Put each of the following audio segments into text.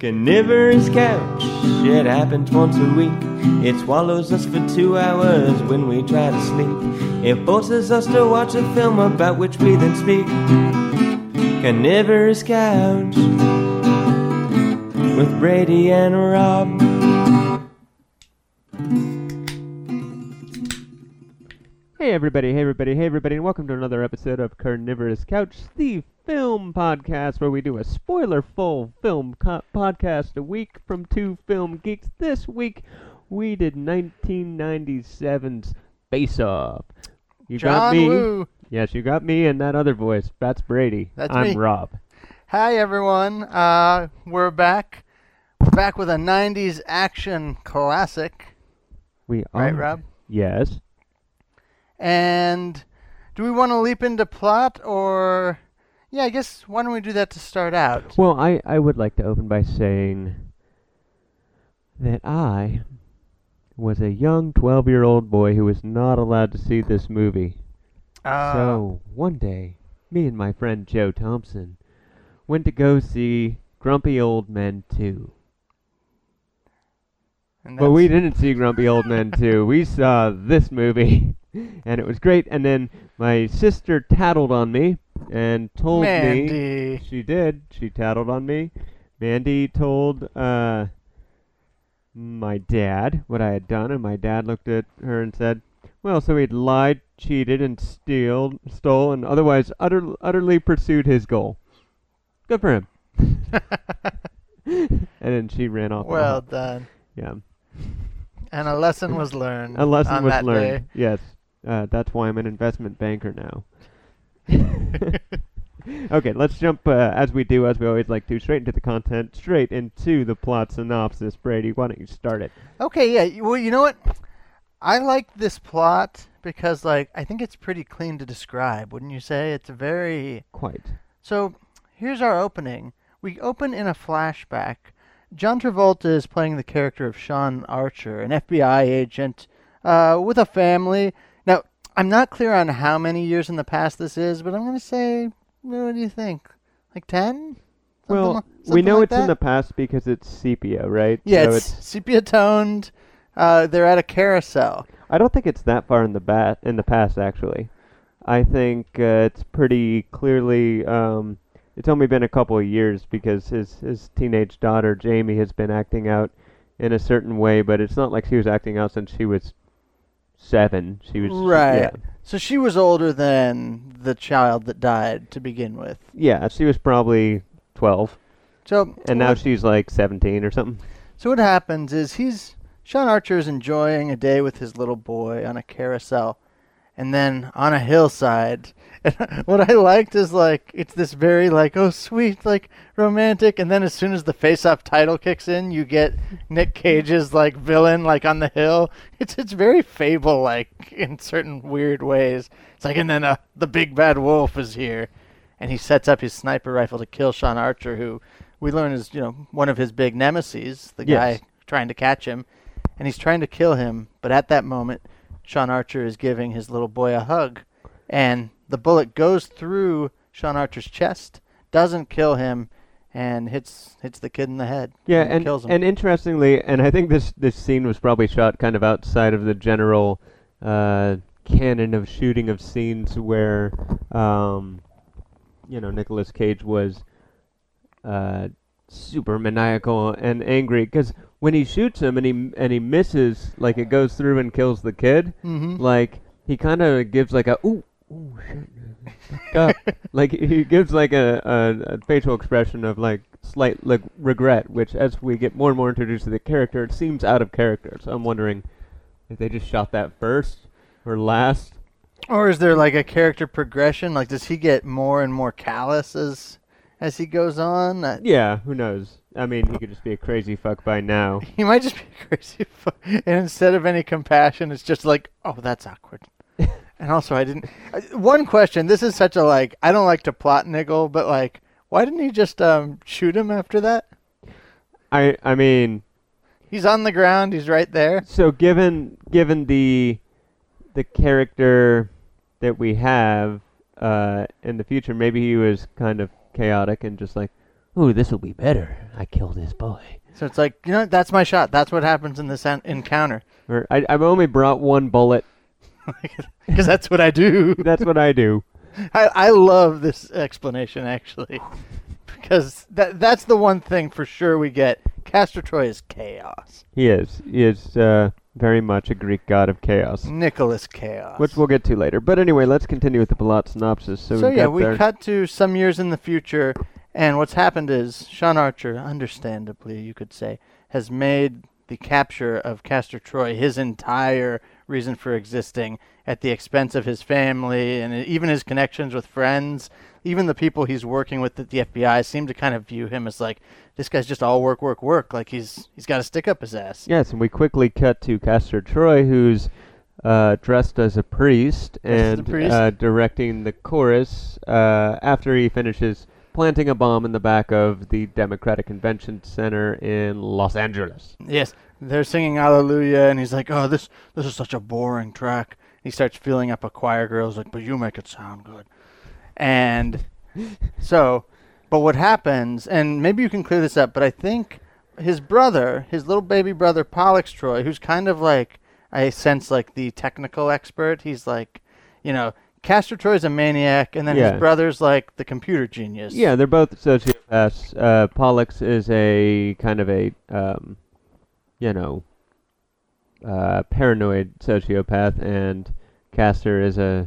Carnivorous couch, it happens once a week. It swallows us for two hours when we try to sleep. It forces us to watch a film about which we then speak. Carnivorous couch with Brady and Rob. Hey everybody, hey everybody, hey everybody, and welcome to another episode of Carnivorous Couch, the film podcast where we do a spoiler-full film co- podcast a week from two film geeks. This week we did 1997's Face Off. You got John me. Woo. Yes, you got me and that other voice. That's Brady. That's I'm me. Rob. Hi everyone. Uh, we're back. We're back with a '90s action classic, We are. right. Rob? Yes. And do we want to leap into plot, or yeah, I guess why don't we do that to start out? Well, I, I would like to open by saying that I was a young 12 year old boy who was not allowed to see this movie. Uh, so, one day, me and my friend Joe Thompson went to go see Grumpy Old Men 2. But we didn't see Grumpy Old Men 2. We saw this movie, and it was great. And then my sister tattled on me and told me. She did. She tattled on me. Mandy told uh, my dad what I had done, and my dad looked at her and said, "Well, so he'd lied, cheated, and steal, stole, and otherwise utter, utterly pursued his goal. Good for him." and then she ran off. well done. yeah. And a lesson was learned. A lesson on was learned. Yes. Uh, that's why I'm an investment banker now. okay, let's jump, uh, as we do, as we always like to, straight into the content, straight into the plot synopsis. Brady, why don't you start it? Okay, yeah. Well, you know what? I like this plot because, like, I think it's pretty clean to describe. Wouldn't you say? It's very Quite. So here's our opening. We open in a flashback. John Travolta is playing the character of Sean Archer, an FBI agent uh, with a family. I'm not clear on how many years in the past this is, but I'm going to say, what do you think? Like 10? Well, we know it's in the past because it's sepia, right? Yeah, So it's sepia toned. Uh, they're at a carousel. I don't think it's that far in the bat in the past, actually. I think uh, it's pretty clearly. Um, it's only been a couple of years because his his teenage daughter Jamie has been acting out in a certain way, but it's not like she was acting out since she was seven. She was Right. Yeah, So she was older than the child that died to begin with. yeah. She was probably twelve, So and now she's like seventeen or something. So what happens is he's Sean Archer is enjoying a day with his little boy on a carousel, and then on a hillside. And what I liked is like it's this very like oh sweet like romantic, and then as soon as the face-off title kicks in, you get Nick Cage's like villain like on the hill. It's it's very fable like in certain weird ways. It's like and then uh, the big bad wolf is here, and he sets up his sniper rifle to kill Sean Archer, who we learn is you know one of his big nemesis, the Yes. guy trying to catch him, and he's trying to kill him. But at that moment, Sean Archer is giving his little boy a hug, and the bullet goes through Sean Archer's chest, doesn't kill him, and hits hits the kid in the head. Yeah, and kills him. and interestingly, and I think this this scene was probably shot kind of outside of the general uh, canon of shooting of scenes where, um, you know, Nicolas Cage was uh, super maniacal and angry because when he shoots him and he and he misses, like it goes through and kills the kid, hmm like he kind of gives like a ooh. Ooh, shit. fuck up." like he gives like a, a, a facial expression of like slight like regret, which as we get more and more introduced to the character, it seems out of character. So I'm wondering if they just shot that first or last. Or is there like a character progression? Like, does he get more and more callous as as he goes on? Yeah, who knows? I mean, he could just be a crazy fuck by now. He might just be a crazy, fuck. and instead of any compassion, it's just like, oh, that's awkward. and also, I didn't. One question. This is such a like. I don't like to plot niggle, but like, why didn't he just um shoot him after that? I I mean, He's on the ground. He's right there. so given given the the character that we have uh, in the future, maybe he was kind of chaotic and just like, Ooh, this will be better. I killed his boy. So it's like, you know, that's my shot. That's what happens in this en- encounter. Or I, I've only brought one bullet. Because that's what I do. That's what I do. I, I love this explanation actually, because that that's the one thing for sure we get. Castor Troy is chaos. He is. He is uh, very much a Greek god of chaos, Nicholas Chaos. which we'll get to later. But anyway, let's continue with the plot synopsis. So, so yeah, got we there- cut to some years in the future, and what's happened is Sean Archer, understandably you could say, has made the capture of Castor Troy his entire reason for existing at the expense of his family and even his connections with friends. Even the people he's working with at the FBI seem to kind of view him as like this guy's just all work, work, work. Like he's he's got to stick up his ass. Yes, and we quickly cut to Castor Troy, who's uh, dressed as a priest Dressed as a and priest. Uh, directing the chorus uh, after he finishes planting a bomb in the back of the Democratic Convention Center in Los Angeles. Yes, they're singing Hallelujah, and he's like, "Oh, this this is such a boring track." He starts filling up a choir girl. He's like, "But you make it sound good," and so, but what happens? And maybe you can clear this up. But I think his brother, his little baby brother Pollux Troy, who's kind of like I sense like the technical expert. He's like, you know, Castor Troy's a maniac, and then Yeah. his brother's like the computer genius. Yeah, they're both sociopaths. Uh, Pollux is a kind of a, um, you know, uh, paranoid sociopath, and Castor is a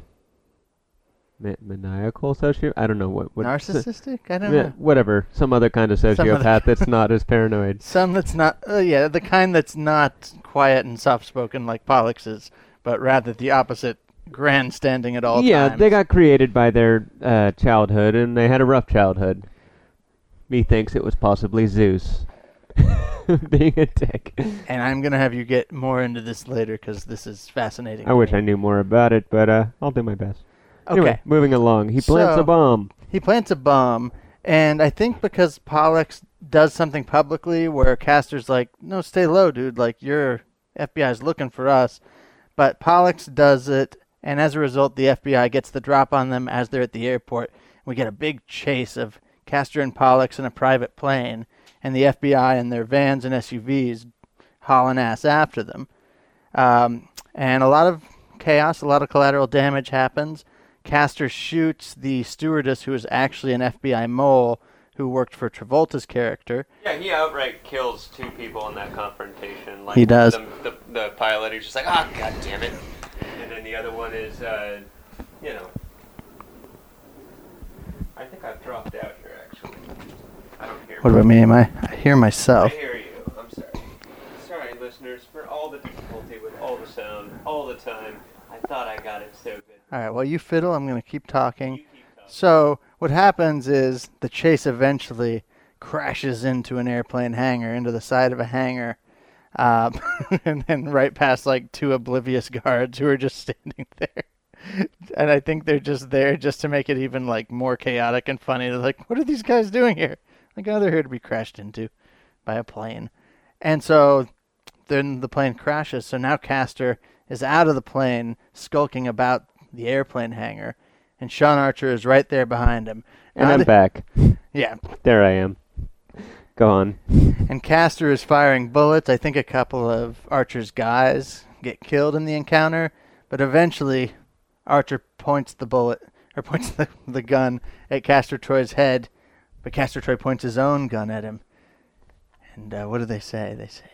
ma- maniacal sociopath. I don't know what. what narcissistic. I don't Yeah, know. whatever. Some other kind of Some other sociopath that's not as paranoid. Some that's not, uh, yeah, the kind that's not quiet and soft-spoken like Pollux is, but rather the opposite, grandstanding at all yeah, times. they got created by their uh, childhood, and they had a rough childhood. Methinks it was possibly Zeus being a dick. And I'm gonna have you get more into this later because this is fascinating. I to wish me. I knew more about it, but uh, I'll do my best. Okay, Anyway, moving along. He plants So- a bomb. he plants a bomb, and I think because Pollux does something publicly where Castor's like, "No, stay low, dude. Like your FBI's looking for us," but Pollux does it, and as a result, the FBI gets the drop on them as they're at the airport. We get a big chase of Castor and Pollux in a private plane, and the FBI in their vans and SUVs hauling ass after them. Um, and a lot of chaos, a lot of collateral damage happens. Castor shoots the stewardess who is actually an FBI mole who worked for Travolta's character. Yeah, he outright kills two people in that confrontation. Like He does. The, the, the pilot who's just like, ah, god damn it. And then the other one is, uh, you know. I think I've dropped out here, actually. I don't hear What about me? Am I? I hear I myself. hear you. I'm sorry. Sorry, listeners, for all the difficulty with all the sound, all the time. I thought I got it so good. All right. Well, you fiddle, I'm gonna keep talking. Keep talking. So what happens is the chase eventually crashes into an airplane hangar, into the side of a hangar, um, and then right past like two oblivious guards who are just standing there. And I think they're just there just to make it even like more chaotic and funny. They're like, "What are these guys doing here?" Like, "Oh, they're here to be crashed into by a plane." And so then the plane crashes. So now Castor is out of the plane, skulking about the airplane hangar, and Sean Archer is right there behind him. And I'm back. Yeah, There I am. Go on. and Castor is firing bullets. I think a couple of Archer's guys get killed in the encounter, but eventually Archer points the bullet or points the, the gun at Castor Troy's head, but Castor Troy points his own gun at him. And uh, what do they say? They say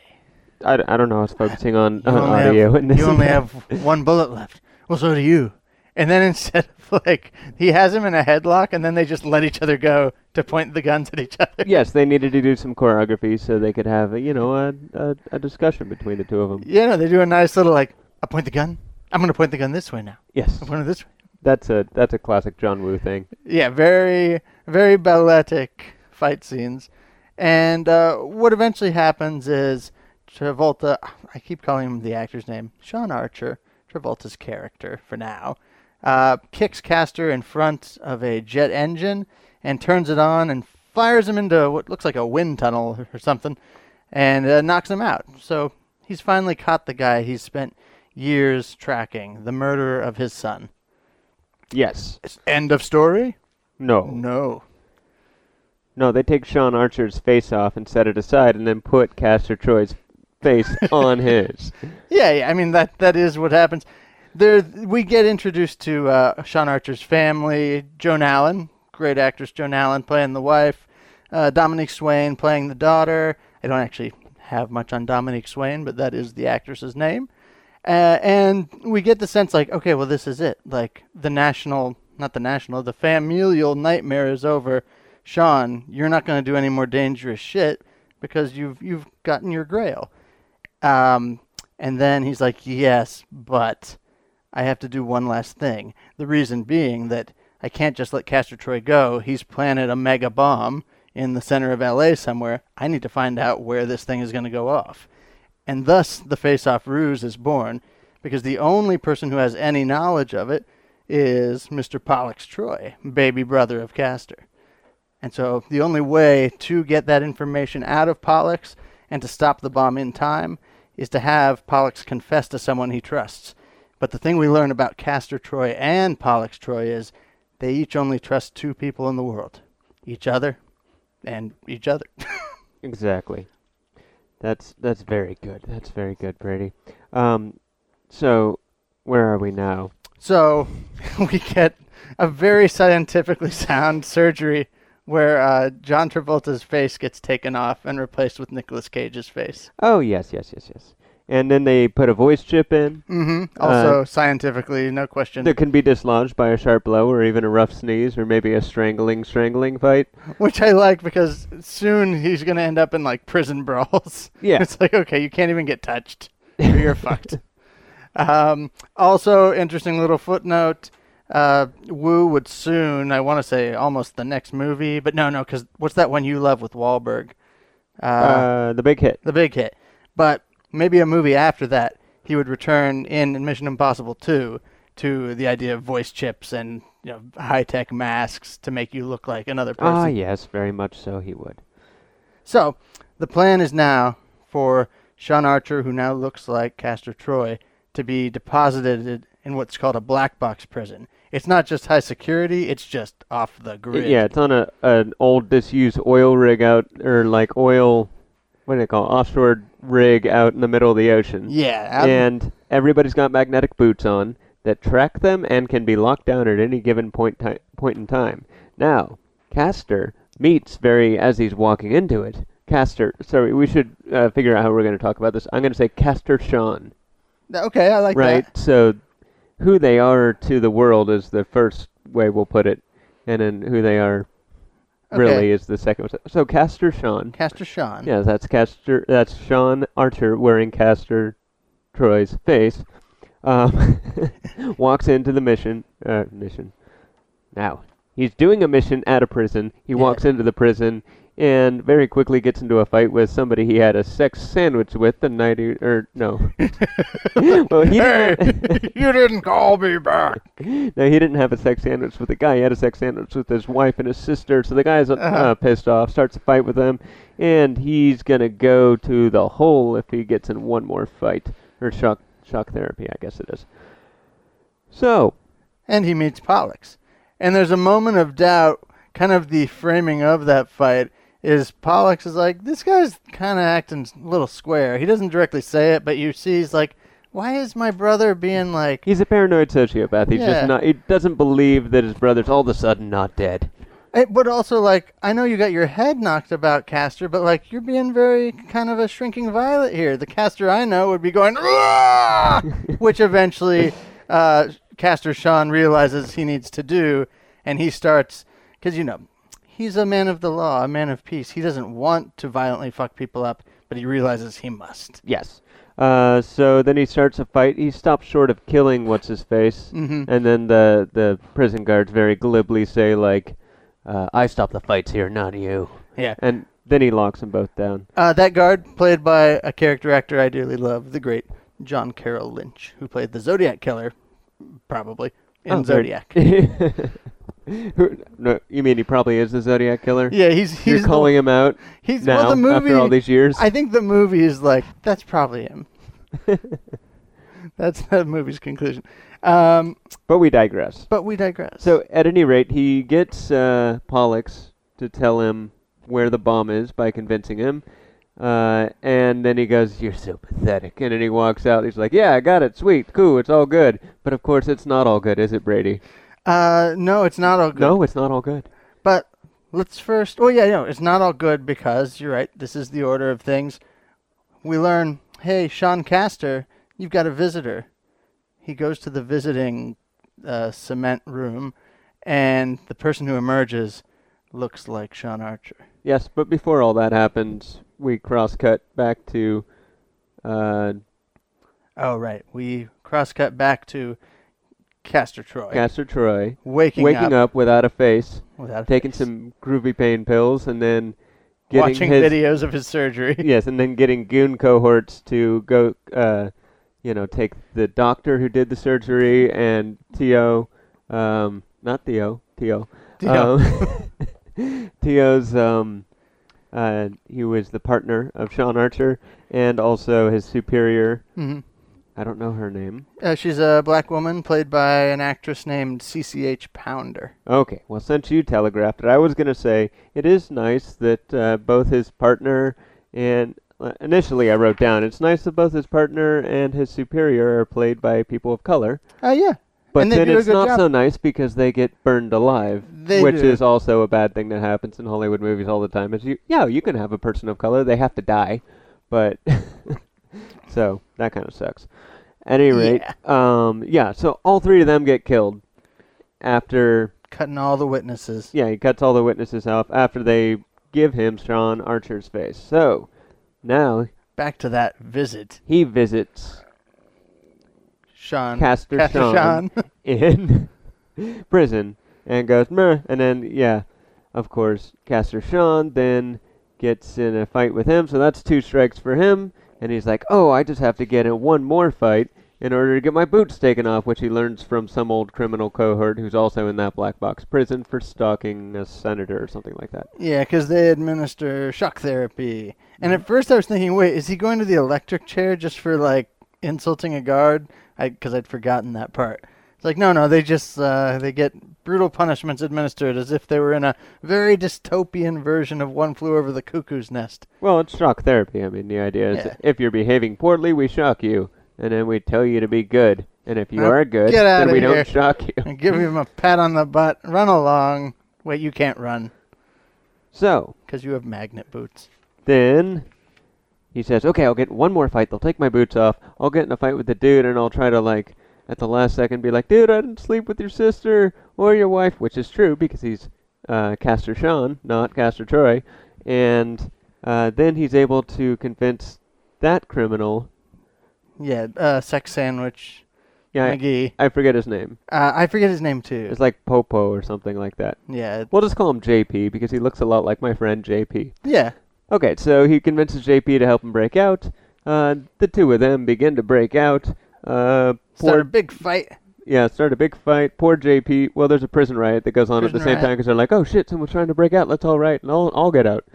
I, d- I don't know. I was focusing on, on audio. have, in this you only have one bullet left. Well, so do you. And then instead of like he has him in a headlock, and then they just let each other go to point the guns at each other. Yes, they needed to do some choreography so they could have, a, you know, a, a, a discussion between the two of them. Yeah, no, they do a nice little like, I point the gun. I'm gonna point the gun this way now. Yes, I'm pointing this way. that's a that's a classic John Woo thing. Yeah, very very balletic fight scenes. And uh, what eventually happens is Travolta. I keep calling him the actor's name, Sean Archer, Travolta's character for now. Uh, kicks Castor in front of a jet engine and turns it on and fires him into what looks like a wind tunnel or something and uh, knocks him out. So he's finally caught the guy he's spent years tracking, the murderer of his son. Yes. End of story? No. No. No, they take Sean Archer's face off and set it aside, and then put Castor Troy's face on his. Yeah, yeah, I mean that that is what happens. There, we get introduced to uh, Sean Archer's family. Joan Allen, great actress Joan Allen playing the wife. Uh, Dominique Swain playing the daughter. I don't actually have much on Dominique Swain, but that is the actress's name. Uh, and we get the sense like, okay, well, this is it. Like the national, not the national, the familial nightmare is over. Sean, you're not going to do any more dangerous shit because you've you've gotten your grail. Um, and then he's like, yes, but I have to do one last thing. The reason being that I can't just let Castor Troy go. He's planted a mega bomb in the center of LA somewhere. I need to find out where this thing is going to go off. And thus the face off ruse is born because the only person who has any knowledge of it is Mr. Pollux Troy, baby brother of Castor. And so the only way to get that information out of Pollux and to stop the bomb in time is to have Pollux confess to someone he trusts. But the thing we learn about Castor Troy and Pollux Troy is they each only trust two people in the world each other and each other. Exactly. That's that's very good. That's very good, Brady. Um, so where are we now? so we get a very scientifically sound surgery where uh, John Travolta's face gets taken off and replaced with Nicolas Cage's face. Oh yes, yes, yes, yes. And then they put a voice chip in hmm Also, scientifically, no question. that can be dislodged by a sharp blow or even a rough sneeze or maybe a strangling strangling fight. Which I like because soon he's going to end up in like prison brawls. Yeah. It's like, okay, you can't even get touched. You're fucked. Um, also, interesting little footnote. Uh, Woo would soon, I want to say almost the next movie, but no, no, because what's that one you love with Wahlberg? Uh, Uh, the big hit. the big hit. But maybe a movie after that, he would return in Mission Impossible 2 to the idea of voice chips and you know high tech masks to make you look like another person. Ah, yes, very much so. He would. So, the plan is now for Sean Archer, who now looks like Castor Troy, to be deposited in what's called a black box prison. It's not just high security; it's just off the grid. Yeah, it's on a an old disused oil rig out or like oil. What do they call it? offshore rig out in the middle of the ocean? yeah. out- and everybody's got magnetic boots on that track them and can be locked down at any given point ti- point in time. Now, Castor meets very as he's walking into it. Castor, sorry, we should uh, figure out how we're going to talk about this. I'm going to say Castor Sean, okay, I like that. right? that. So, who they are to the world is the first way we'll put it, and then who they are really is the second. So, Castor Sean. Castor Sean. Yeah, that's Castor. That's Sean Archer wearing Castor Troy's face. Um, walks into the mission. Uh, mission. Now he's doing a mission at a prison. He Yeah. walks into the prison and very quickly gets into a fight with somebody he had a sex sandwich with the night. He, or no. well, he Hey, didn't. you didn't call me back. no, he didn't have a sex sandwich with the guy. He had a sex sandwich with his wife and his sister. So the guy's uh, Uh-huh. pissed off, starts a fight with them, and he's gonna go to the hole if he gets in one more fight or shock shock therapy, I guess it is. So and he meets Pollux. And there's a moment of doubt, kind of the framing of that fight is Pollux is like, this guy's kind of acting a little square. He doesn't directly say it, but you see he's like, why is my brother being like, he's a paranoid sociopath. He's Yeah. just not. He doesn't believe that his brother's all of a sudden not dead. Eh, but also like, I know you got your head knocked about Castor, but like you're being very kind of a shrinking violet here. The Castor I know would be going, which eventually uh, Castor Sean realizes he needs to do, and he starts because you know he's a man of the law, a man of peace. He doesn't want to violently fuck people up, but he realizes he must. Yes. Uh, so then he starts a fight. He stops short of killing what's his face, Mhm. and then the the prison guards very glibly say like, uh, "I stop the fights here, not you." Yeah. And then he locks them both down. Uh, that guard, played by a character actor I dearly love, the great John Carroll Lynch, who played the Zodiac Killer, probably in Oh, Zodiac. No, you mean he probably is the Zodiac killer? Yeah, he's he's You're the- calling him out He's now well, the movie. after all these years. I think the movie is like that's probably him. that's the movie's conclusion. Um, but we digress. but we digress. So at any rate, he gets uh, Pollux to tell him where the bomb is by convincing him. Uh, and then he goes, "You're so pathetic." And then he walks out. He's like, "Yeah, I got it. Sweet, cool. It's all good." But of course, it's not all good, is it, Brady? Uh, no, it's not all good. No, it's not all good. But let's first. Oh yeah, no, it's not all good because you're right. This is the order of things. We learn, hey, Sean Castor, you've got a visitor. He goes to the visiting uh, cement room, and the person who emerges looks like Sean Archer. Yes, but before all that happens, we cross cut back to uh, Oh right, we cross cut back to Castor Troy Castor Troy waking, waking up, without a face, without a taking face. some groovy pain pills, and then getting watching his videos of his surgery. yes, and then getting goon cohorts to go, uh, you know, take the doctor who did the surgery and Tio, um, not Theo, Tio, Tio. um, Tio's, um, uh, he was the partner of Sean Archer and also his superior. hmm I don't know her name. Uh, she's a black woman played by an actress named CCH Pounder. Okay, well, since you telegraphed it, I was going to say it is nice that uh, both his partner and uh, initially I wrote down it's nice that both his partner and his superior are played by people of color. Oh yeah, But then it's not job. so nice because they get burned alive, They which do. is also a bad thing that happens in Hollywood movies all the time. Is you, yeah, you can have a person of color, they have to die, but so that kind of sucks. At any rate, um, yeah. So all three of them get killed after cutting all the witnesses. yeah, he cuts all the witnesses off after they give him Sean Archer's face. So now Back to that visit, he visits Sean. Castor, Castor Sean, Sean. in prison and goes meh, and then yeah, of course, Castor Sean then gets in a fight with him. So that's two strikes for him, and he's like, oh, I just have to get in one more fight. In order to get my boots taken off, which he learns from some old criminal cohort who's also in that black box prison for stalking a senator or something like that. Yeah, because they administer shock therapy. And at first I was thinking, wait, is he going to the electric chair just for like insulting a guard? Because I'd forgotten that part. It's like, no, no, they just uh, they get brutal punishments administered as if they were in a very dystopian version of One Flew Over the Cuckoo's Nest. Well, it's shock therapy. I mean, the idea is Yeah. if you're behaving poorly, we shock you, and then we tell you to be good. And if you Now, are good, get out then we here. don't shock you. And give him a pat on the butt. Run along. Wait, you can't run So because you have magnet boots. then he says, "Okay, I'll get one more fight. They'll take my boots off. I'll get in a fight with the dude, and I'll try to like at the last second be like, dude, I didn't sleep with your sister or your wife, which is true because he's uh, Castor Sean, not Castor Troy, and uh, then he's able to convince that criminal. Yeah, uh, sex sandwich Yeah, I, I forget his name. Uh, I forget his name too. It's like Popo or something like that. Yeah, We'll just call him JP because he looks a lot like my friend JP. yeah. Okay, so he convinces JP to help him break out. Uh, the two of them begin to break out. Uh, Start a big fight. yeah, start a big fight. Poor JP. Well, there's a prison riot that goes on at the same riot. time because they're like, "Oh shit, someone's trying to break out. Let's all right, and I'll I'll get out."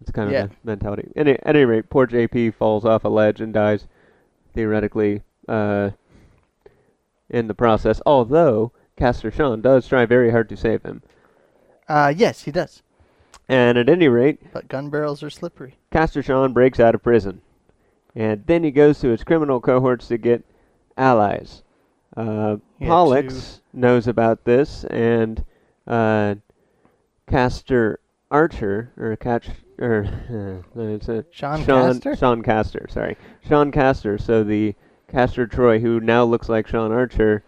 It's kind of Yeah. the mentality. Any, at any rate, poor JP falls off a ledge and dies, theoretically, uh, in the process. Although Castor Sean does try very hard to save him. Uh, yes, he does. And at any rate, But gun barrels are slippery. Castor Sean breaks out of prison. And then he goes to his criminal cohorts to get allies. Uh, Yeah, Pollux knows about this, and uh, Castor Archer, or Catch, or it's a Sean Sean, Castor? Sean Castor, sorry. Sean Castor, so the Castor Troy, who now looks like Sean Archer,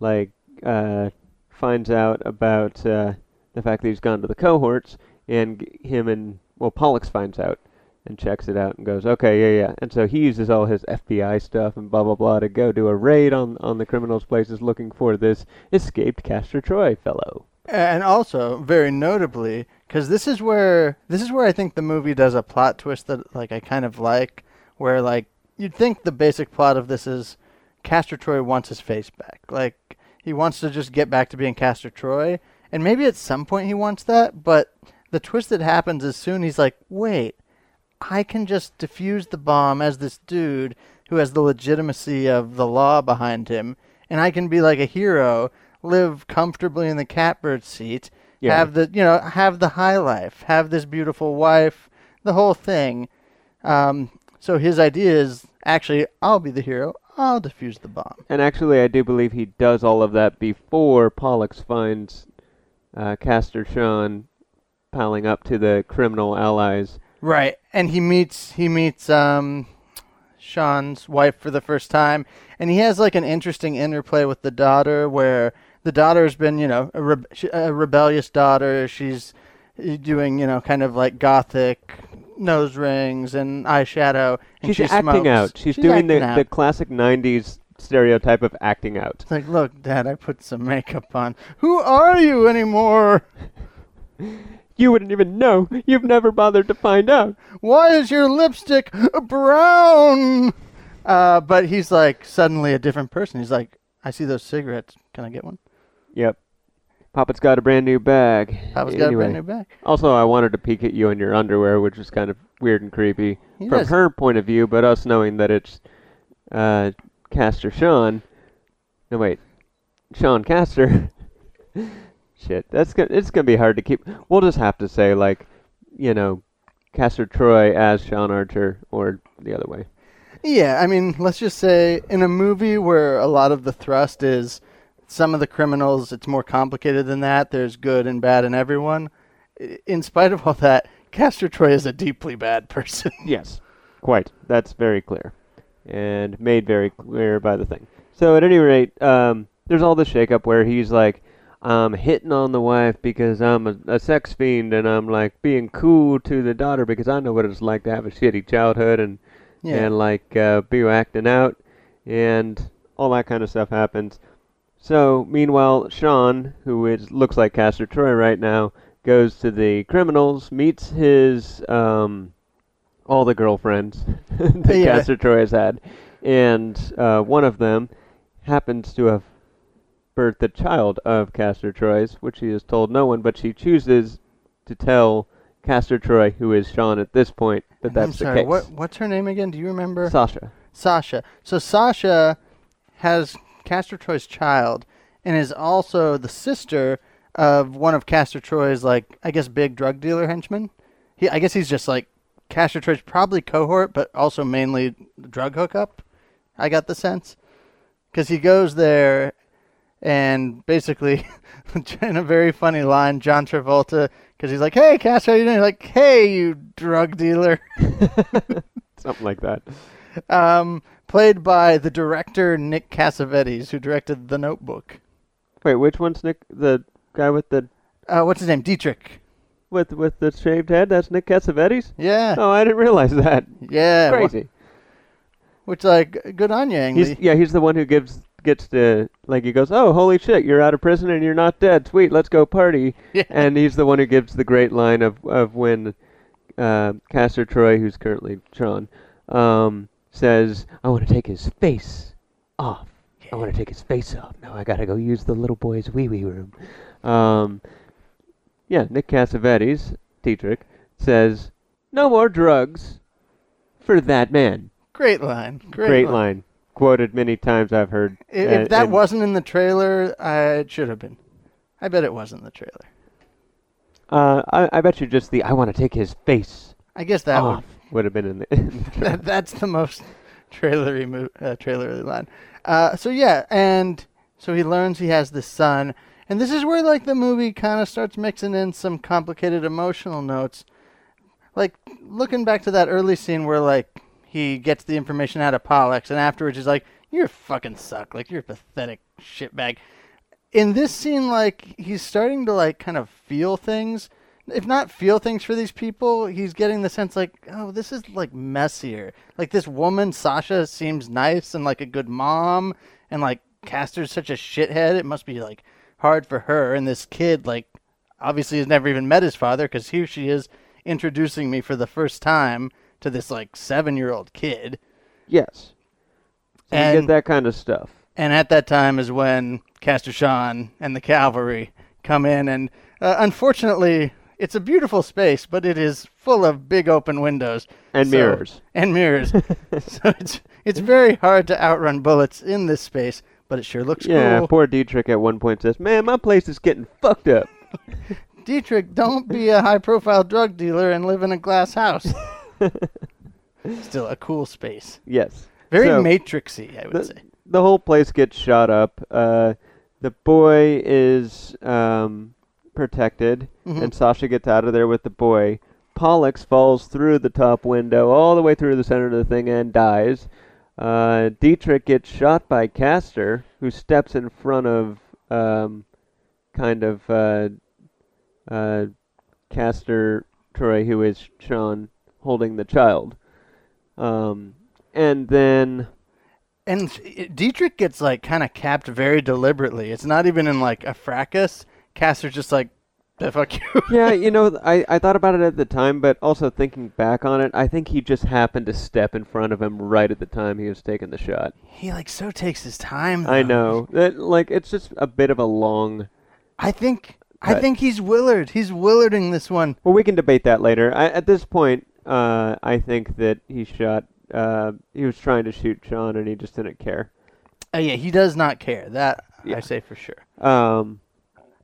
like, uh, finds out about uh, the fact that he's gone to the cohorts, and g- him and, well, Pollux finds out and checks it out and goes, okay, yeah, yeah. And so he uses all his FBI stuff and blah, blah, blah to go do a raid on, on the criminals' places looking for this escaped Castor Troy fellow. And also, very notably, because this is where this is where I think the movie does a plot twist that like I kind of like, where like you'd think the basic plot of this is Castor Troy wants his face back, like he wants to just get back to being Castor Troy, and maybe at some point he wants that, but the twist that happens is soon he's like, wait, I can just defuse the bomb as this dude who has the legitimacy of the law behind him, and I can be like a hero, live comfortably in the catbird seat, Yeah. have the you know have the high life, have this beautiful wife, the whole thing. Um, so his idea is actually I'll be the hero. I'll defuse the bomb. And actually, I do believe he does all of that before Pollux finds uh, Castor Sean piling up to the criminal allies. Right, and he meets he meets um, Sean's wife for the first time, and he has like an interesting interplay with the daughter, where the daughter's been you know a, rebe- a rebellious daughter. She's doing you know kind of like gothic nose rings and eyeshadow. And She's she acting smokes. out. She's, doing the, acting the classic 90s stereotype of acting out. It's like, look, Dad, I put some makeup on. Who are you anymore? You wouldn't even know. You've never bothered to find out. Why is your lipstick brown? Uh, but he's like suddenly a different person. He's like, I see those cigarettes. Can I get one? Yep. Papa's got a brand new bag. Papa's got a brand new bag. Also, I wanted to peek at you in your underwear, which is kind of weird and creepy He from does. her point of view, but us knowing that it's uh, Castor Sean. No, wait. Sean Castor. Shit, that's gonna, it's going to be hard to keep. We'll just have to say, like, you know, Castor Troy as Sean Archer, or the other way. Yeah, I mean, let's just say in a movie where a lot of the thrust is some of the criminals, it's more complicated than that. There's good and bad in everyone. In spite of all that, Castor Troy is a deeply bad person. Yes, quite. That's very clear, and made very clear by the thing. So at any rate, um, there's all this shakeup where he's like, "I'm hitting on the wife because I'm a, a sex fiend, and I'm like being cool to the daughter because I know what it's like to have a shitty childhood and yeah. and like uh, be acting out, and all that kind of stuff happens." So meanwhile, Sean, who is looks like Castor Troy right now, goes to the criminals, meets his um, all the girlfriends that Yeah. Castor Troy has had, and uh, one of them happens to have birthed the child of Castor Troy's, which she has told no one, but she chooses to tell Castor Troy, who is Sean at this point, that that's I'm sorry, the case. what what's her name again? Do you remember? Sasha. Sasha. So Sasha has Castor Troy's child and is also the sister of one of Castor Troy's like I guess big drug dealer henchmen. He I guess he's just like Castor Troy's probably cohort, but also mainly drug hookup. I got the sense because he goes there and basically in a very funny line, John Travolta because he's like, "Hey, Castor, how you doing?" He's like, "Hey, you drug dealer." Something like that. um, played by the director Nick Cassavetes, who directed The Notebook. Wait, which one's Nick? The guy with the Uh, what's his name? Dietrich. with with the shaved head? That's Nick Cassavetes. Yeah, Oh, I didn't realize that. yeah. wh- Crazy. Which, like, good on you, Ang He's yeah, he's the one who gives gets to like he goes, oh holy shit, you're out of prison and you're not dead. Sweet, let's go party. Yeah. And he's the one who gives the great line of of when uh, Castor Troy, who's currently Sean, um, says, "I want to take his face off. I want to take his face off. Now I gotta go use the little boy's wee wee room." Um, yeah, Nick Cassavetes, Dietrich, says, "No more drugs for that man." Great line. Great, Great line. line. Quoted many times I've heard. If, that and- wasn't in the trailer, uh, it should have been. I bet it was in the trailer. Uh, I, I bet you just the I want to take his face I guess that would off would have been in the. In the that, that's the most trailery mo- uh, trailery line. Uh, so yeah, and so he learns he has this son, and this is where like the movie kind of starts mixing in some complicated emotional notes. Like looking back to that early scene where like he gets the information out of Pollux, and afterwards he's like, "You're fucking suck. Like you're a pathetic shitbag." In this scene, like he's starting to like kind of feel things if not feel things for these people, he's getting the sense like, oh, this is like messier. Like this woman, Sasha, seems nice and like a good mom, and like Castor's such a shithead. It must be like hard for her. And this kid, like, obviously has never even met his father because here she is introducing me for the first time to this like seven year old kid. yes. So you And- get that kind of stuff. And at that time is when Castor Sean and the cavalry come in, and uh, unfortunately, it's a beautiful space, but it is full of big open windows And So- mirrors. and mirrors. so it's it's very hard to outrun bullets in this space, but it sure looks Yeah, cool. poor Dietrich at one point says, "Man, my place is getting fucked up." Dietrich, don't be a high profile drug dealer and live in a glass house. Still a cool space. yes. Very So- matrixy, I would the, say. the whole place gets shot up. Uh, the boy is um, protected, Mhm. and Sasha gets out of there with the boy. Pollux falls through the top window all the way through the center of the thing and dies. Uh, Dietrich gets shot by Castor, who steps in front of um, kind of uh, uh, Castor Troy, who is Sean holding the child. Um, and then And Dietrich gets like kind of capped very deliberately. It's not even in like a fracas. Castor's just like, the fuck you. yeah, you know, I, I thought about it at the time, but also thinking back on it, I think he just happened to step in front of him right at the time he was taking the shot. he like so takes his time. I know that, like, it's just a bit of a long. I think I think he's Willard. He's Willarding this one. Well, we can debate that later. I, at this point, uh, I think that he shot. Uh, he was trying to shoot Sean, and he just didn't care. Oh yeah, he does not care. That Yeah. I say for sure. Um,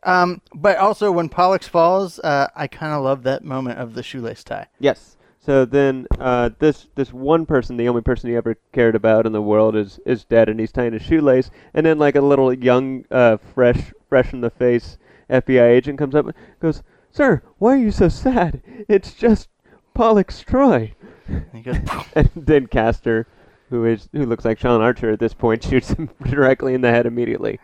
Um, but also when Pollux falls, uh, I kind of love that moment of the shoelace tie. Yes. So then, uh, this this one person, the only person he ever cared about in the world, is is dead, and he's tying a shoelace. And then, like a little young, uh, fresh, fresh in the face FBI agent comes up, and goes, "Sir, why are you so sad? It's just Pollux Troy." And goes, And then Castor, who is who looks like Sean Archer at this point, shoots him directly in the head immediately.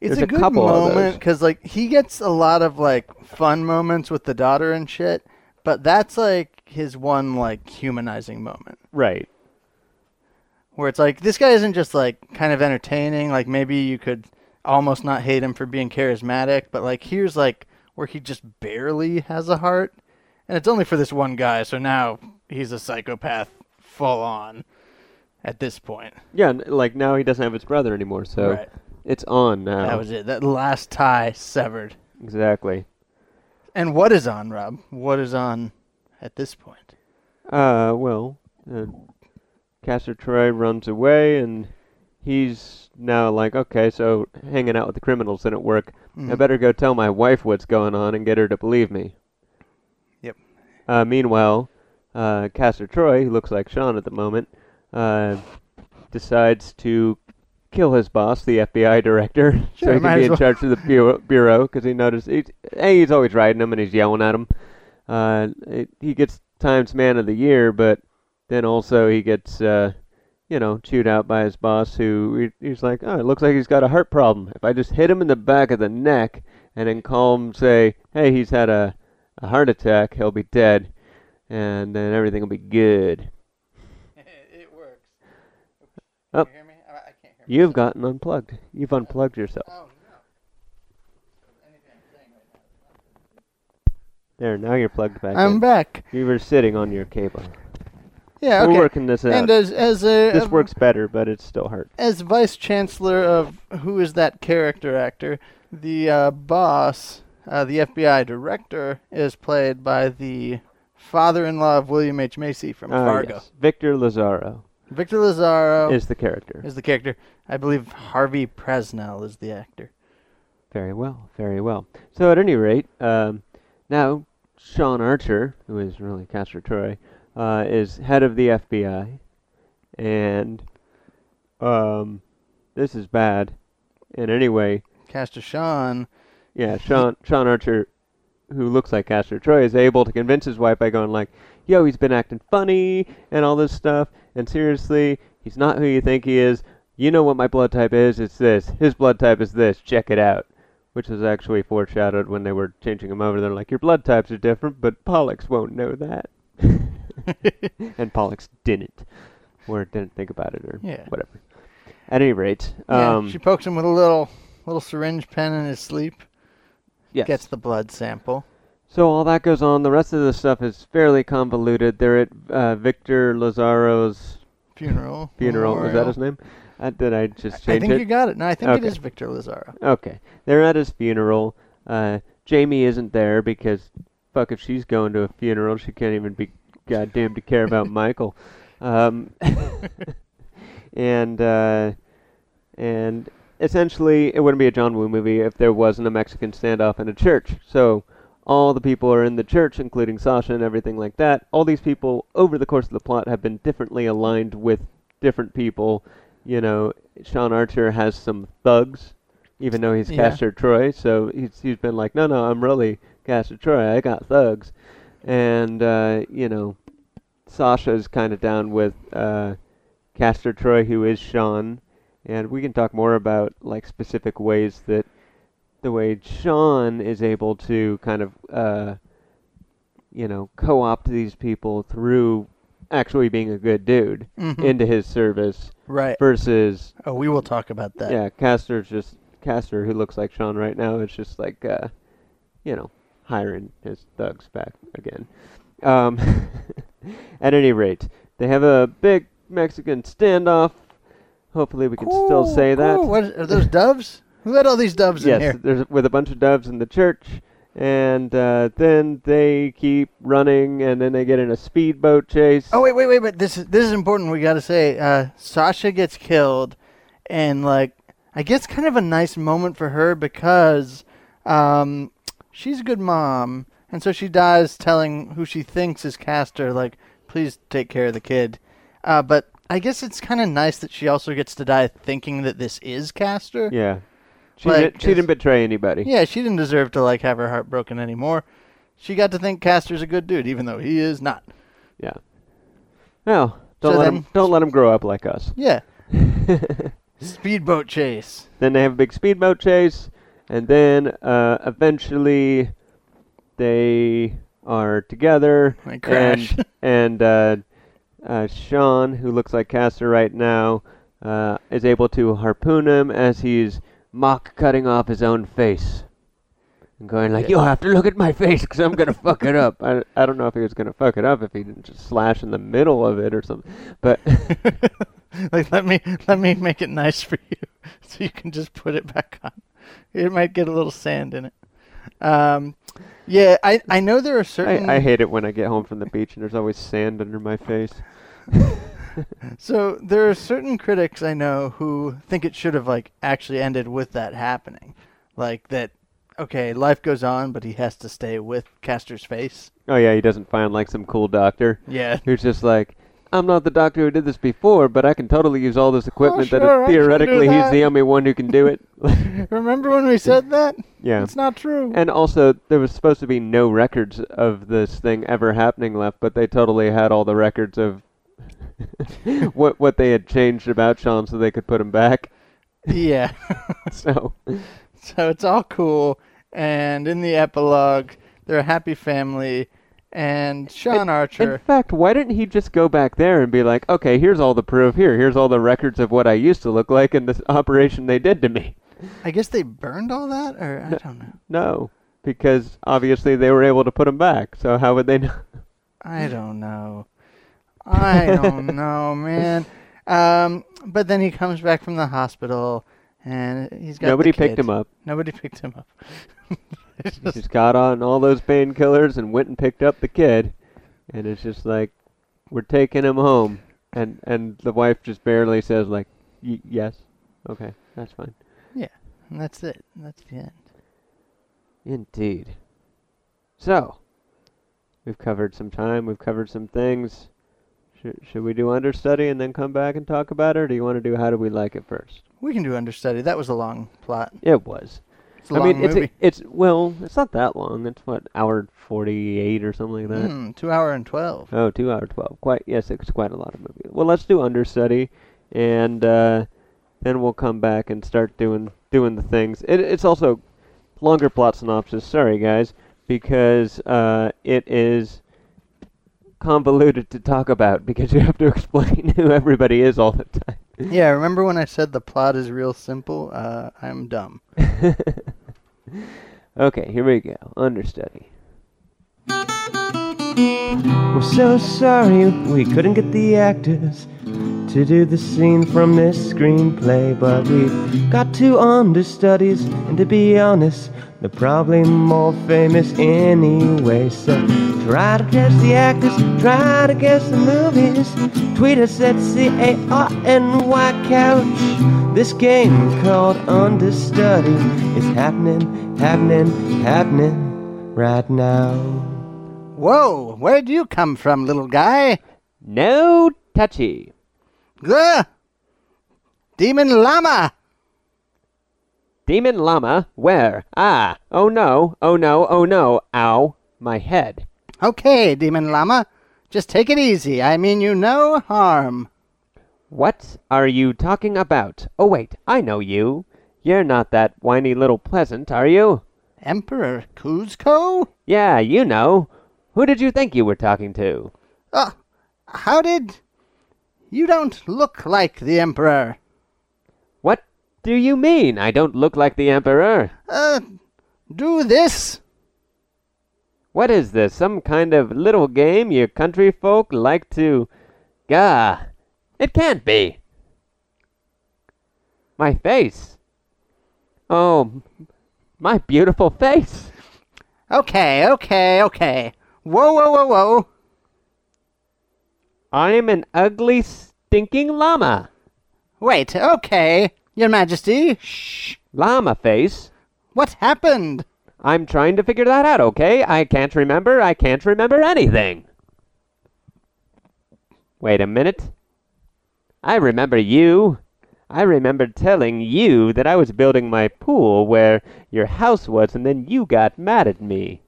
It's There's a, a good couple moment because like he gets a lot of like fun moments with the daughter and shit, but that's like his one like humanizing moment Right. where it's like this guy isn't just like kind of entertaining. Like maybe you could almost not hate him for being charismatic, but like here's like where he just barely has a heart, and it's only for this one guy. So now he's a psychopath full on at this point. Yeah. Like now he doesn't have his brother anymore, so right. it's on now. That was it. That last tie severed. exactly. And what is on, Rob? What is on at this point? Uh, well, uh, Castor Troy runs away, and he's now like, okay, so hanging out with the criminals didn't work. I Mhm. better go tell my wife what's going on and get her to believe me. Uh, meanwhile, uh, Castor Troy, who looks like Sean at the moment, uh, decides to kill his boss, the FBI director, Sure, so he can be in well. charge of the bureau bureau because he noticed he's, hey, he's always riding him and he's yelling at him. Uh, it, he gets Times Man of the Year, but then also he gets, uh, you know, chewed out by his boss, who he, he's like, oh, it looks like he's got a heart problem. If I just hit him in the back of the neck and then call him, say, hey, he's had a, a heart attack, he'll be dead, and then everything will be good. it works. Oh. Can you hear me? I, I can't hear You've gotten unplugged. You've unplugged yourself. Oh no. There, now you're plugged back in. I'm in. back. You were sitting on your cable. Yeah. We're Okay. working this out. And as as a this a- works better, but it still hurts. as vice chancellor of who is that character actor, the uh, boss, uh, the FBI director, is played by the father-in-law of William H Macy from Ah, Fargo. yes. Victor Lazarro Victor Lazarro is the character. is the character. I believe Harvey Presnell is the actor. Very well, very well. So at any rate, um, now Sean Archer, who is really Castor Troy, uh, is head of the FBI, and um, this is bad. And anyway, Castor Sean. Yeah, Sean Sean Archer, who looks like Castor Troy, is able to convince his wife by going like, "Yo, he's been acting funny and all this stuff, and seriously, he's not who you think he is. You know what my blood type is? It's this. His blood type is this. Check it out." Which was actually foreshadowed when they were changing him over. They're like, "Your blood types are different, but Pollux won't know that." and Pollux didn't, or didn't think about it, or Yeah. whatever. At any rate, Yeah, um, she pokes him with a little little syringe pen in his sleep. Yes. Gets the blood sample. So all that goes on. The rest of the stuff is fairly convoluted. They're at uh, Victor Lazarro's Funeral. funeral. Is that his name? Uh, did I just I think it? you got it. No, I think it Okay. is Victor Lazarro. Okay. They're at his funeral. Uh, Jamie isn't there because, fuck, if she's going to a funeral, she can't even be goddamn to care about Michael. Um, and uh, and essentially, it wouldn't be a John Woo movie if there wasn't a Mexican standoff in a church. So all the people are in the church, including Sasha and everything like that. All these people, over the course of the plot, have been differently aligned with different people. You know, Sean Archer has some thugs, even though he's Yeah. Castor Troy. So he's he's been like, no, no, I'm really Castor Troy. I got thugs, and uh, you know, Sasha's kind of down with uh, Castor Troy, who is Sean, and we can talk more about like specific ways that the way Sean is able to kind of uh, you know co-opt these people through actually being a good dude Mhm. into his service right. versus Oh, we will talk about that. yeah, Castor's just Castor, who looks like Sean right now, is just like, uh, you know, hiring his thugs back again. Um, at any rate, they have a big Mexican standoff. Hopefully, we can still Cool, say that. What are those doves? Who had all these doves in yes, here? there's with a bunch of doves in the church, and uh, then they keep running, and then they get in a speedboat chase. Oh wait, wait, wait, but this is this is important. We got to say, uh, Sasha gets killed, and like I guess kind of a nice moment for her because um, she's a good mom, and so she dies telling who she thinks is Castor, like, please take care of the kid. Uh, but I guess it's kind of nice that she also gets to die thinking that this is Castor. yeah. She, Like, didn't, she didn't betray anybody. Yeah, she didn't deserve to like have her heart broken anymore. She got to think Castor's a good dude, even though he is not. Yeah. Well, don't So let then- him don't let him grow up like us. Yeah. Speedboat chase. Then they have a big speedboat chase, and then uh, eventually they are together. They crash. And, and uh, uh, Sean, who looks like Castor right now, uh, is able to harpoon him as he's mock cutting off his own face. And going like, you'll have to look at my face because I'm going to fuck it up. I, I don't know if he was going to fuck it up if he didn't just slash in the middle of it or something. But like let me let me make it nice for you, so you can just put it back on. It might get a little sand in it. Um, yeah, I I know there are certain. I, I hate it when I get home from the beach and there's always sand under my face. so there are certain critics I know who think it should have like actually ended with that happening, like that. Okay, life goes on, but he has to stay with Castor's face. Oh yeah, he doesn't find like some cool doctor Yeah. who's just like, I'm not the doctor who did this before, but I can totally use all this equipment sure, that I it, can do theoretically he's the only one who can do it. Remember when we said that? yeah. It's not true. And also, there was supposed to be no records of this thing ever happening left, but they totally had all the records of what what they had changed about Sean, so they could put him back. yeah. So So it's all cool. And in the epilogue, they're a happy family. And Sean In Archer. In fact, why didn't he just go back there and be like, okay, here's all the proof here. Here's all the records of what I used to look like in this operation they did to me. I guess they burned all that? Or I don't know. No, because obviously they were able to put him back. So how would they know? I don't know. I don't know, man. Um, but then he comes back from the hospital and he's got the Nobody picked him up. Nobody picked him up. It's He just- got on all those painkillers and went and picked up the kid. And it's just like, we're taking him home. And and the wife just barely says like, y- yes, okay, that's fine. Yeah, and that's it. That's the end. Indeed. So, we've covered some time, we've covered some things. Should, should we do understudy and then come back and talk about it, or do you want to do how do we like it first? We can do understudy. That was a long plot. It was. It's a I long mean, it's movie. a, it's well, it's not that long. It's what hour forty-eight or something like that. Hmm, two hour and twelve. Oh, two hour twelve. Quite yes, it's quite a lot of movie. Well, let's do understudy, and uh, then we'll come back and start doing doing the things. It, it's also longer plot synopsis. Sorry, guys, because uh, it is convoluted to talk about because you have to explain who everybody is all the time. Yeah, remember when I said the plot is real simple? Uh, I'm dumb. okay, here we go. Understudy. We're so sorry we couldn't get the actors to do the scene from this screenplay, but we've got two understudies, and to be honest, they're probably more famous anyway. So try to guess the actors, try to guess the movies. Tweet us at C A R N Y Couch. This game called Understudy is happening, happening, happening right now. Whoa, where'd you come from, little guy? No touchy. Gah! Demon Llama! Demon llama? Where? Ah! Oh no! Oh no! Oh no! Ow! My head. Okay, Demon Llama. Just take it easy. I mean you no harm. What are you talking about? Oh wait, I know you. You're not that whiny little pleasant, are you? Emperor Kuzco? Yeah, you know. Who did you think you were talking to? Uh, how did. You don't look like the Emperor. Do you mean I don't look like the Emperor? Uh, do this? What is this? Some kind of little game you country folk like to. Gah! It can't be! My face! Oh, my beautiful face! Okay, okay, okay. Whoa, whoa, whoa, whoa. I'm an ugly, stinking llama! Wait, okay. Your Majesty. Shh. Llama face? What happened? I'm trying to figure that out, okay? I can't remember. I can't remember anything. Wait a minute. I remember you. I remember telling you that I was building my pool where your house was, and then you got mad at me.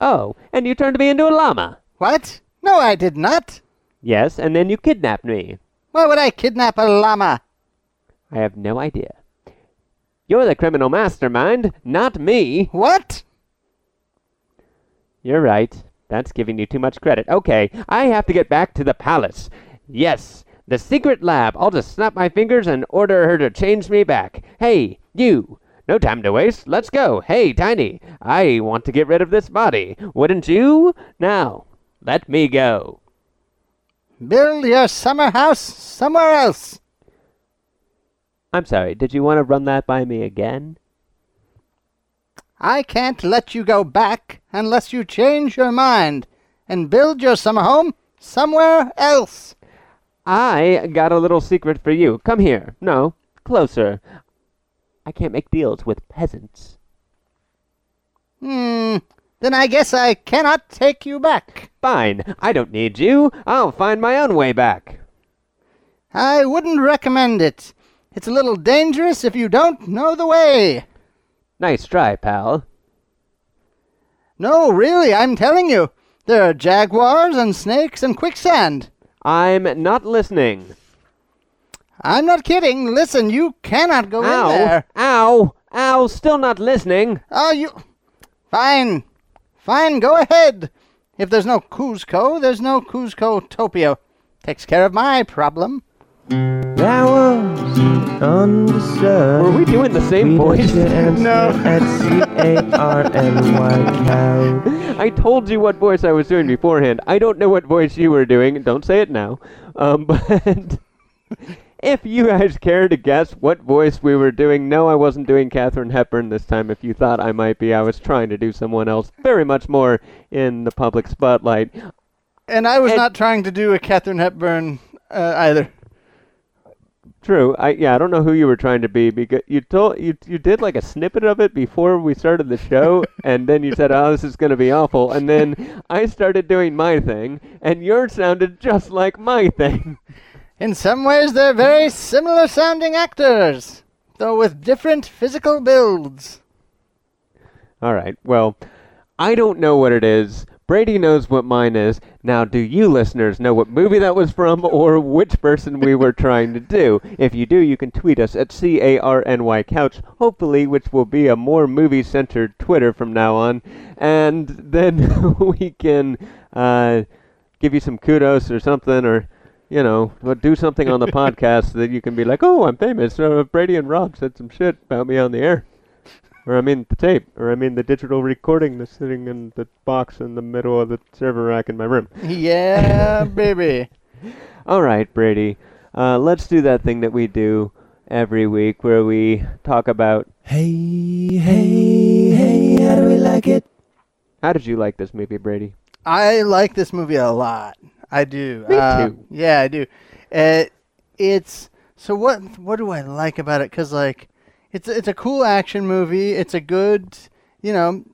Oh, and you turned me into a llama. What? No, I did not. Yes, and then you kidnapped me. Why would I kidnap a llama? I have no idea. You're the criminal mastermind, not me. What? You're right. That's giving you too much credit. Okay, I have to get back to the palace. Yes, the secret lab. I'll just snap my fingers and order her to change me back. Hey, you! No time to waste. Let's go. Hey, Tiny, I want to get rid of this body. Wouldn't you? Now, let me go. Build your summer house somewhere else. I'm sorry, did you want to run that by me again? I can't let you go back unless you change your mind and build your summer home somewhere else. I got a little secret for you. Come here. No, closer. I can't make deals with peasants. Hmm, then I guess I cannot take you back. Fine, I don't need you. I'll find my own way back. I wouldn't recommend it. It's a little dangerous if you don't know the way. Nice try, pal. No, really, I'm telling you. There are jaguars and snakes and quicksand. I'm not listening. I'm not kidding. Listen, you cannot go Ow! in there. Ow! Ow! Still not listening. Oh, you. Fine. Fine, go ahead. If there's no Kuzco, there's no Kuzcotopia. Takes care of my problem. Undeserved. Were we doing the same Read voice? No. At C-A-R-N-Y cow. I told you what voice I was doing beforehand. I don't know what voice you were doing. Don't say it now. Um, but if you guys care to guess what voice we were doing, no, I wasn't doing Katharine Hepburn this time. If you thought I might be, I was trying to do someone else, very much more in the public spotlight. And I was And- not trying to do a Katharine Hepburn uh, either. True. I yeah, I don't know who you were trying to be because you told you you did like a snippet of it before we started the show and then you said, "Oh, this is going to be awful." And then I started doing my thing and yours sounded just like my thing. In some ways, they're very similar sounding actors, though with different physical builds. All right. Well, I don't know what it is. Brady knows what mine is. Now, do you listeners know what movie that was from or which person we were trying to do? If you do, you can tweet us at C A R N Y Couch, hopefully, which will be a more movie centered Twitter from now on. And then we can uh, give you some kudos or something or. You know, do something on the podcast so that you can be like, "Oh, I'm famous." Uh, Brady and Rob said some shit about me on the air. Or I mean the tape, or I mean the digital recording that's sitting in the box in the middle of the server rack in my room. Yeah, baby. All right, Brady, uh, let's do that thing that we do every week where we talk about Hey, hey, hey, how do we like it? how did you like this movie, Brady? I like this movie a lot. I do. Me Uh, too. Yeah, I do. Uh, it's so what? What do I like about it? Cause like, it's it's a cool action movie. It's a good, you know,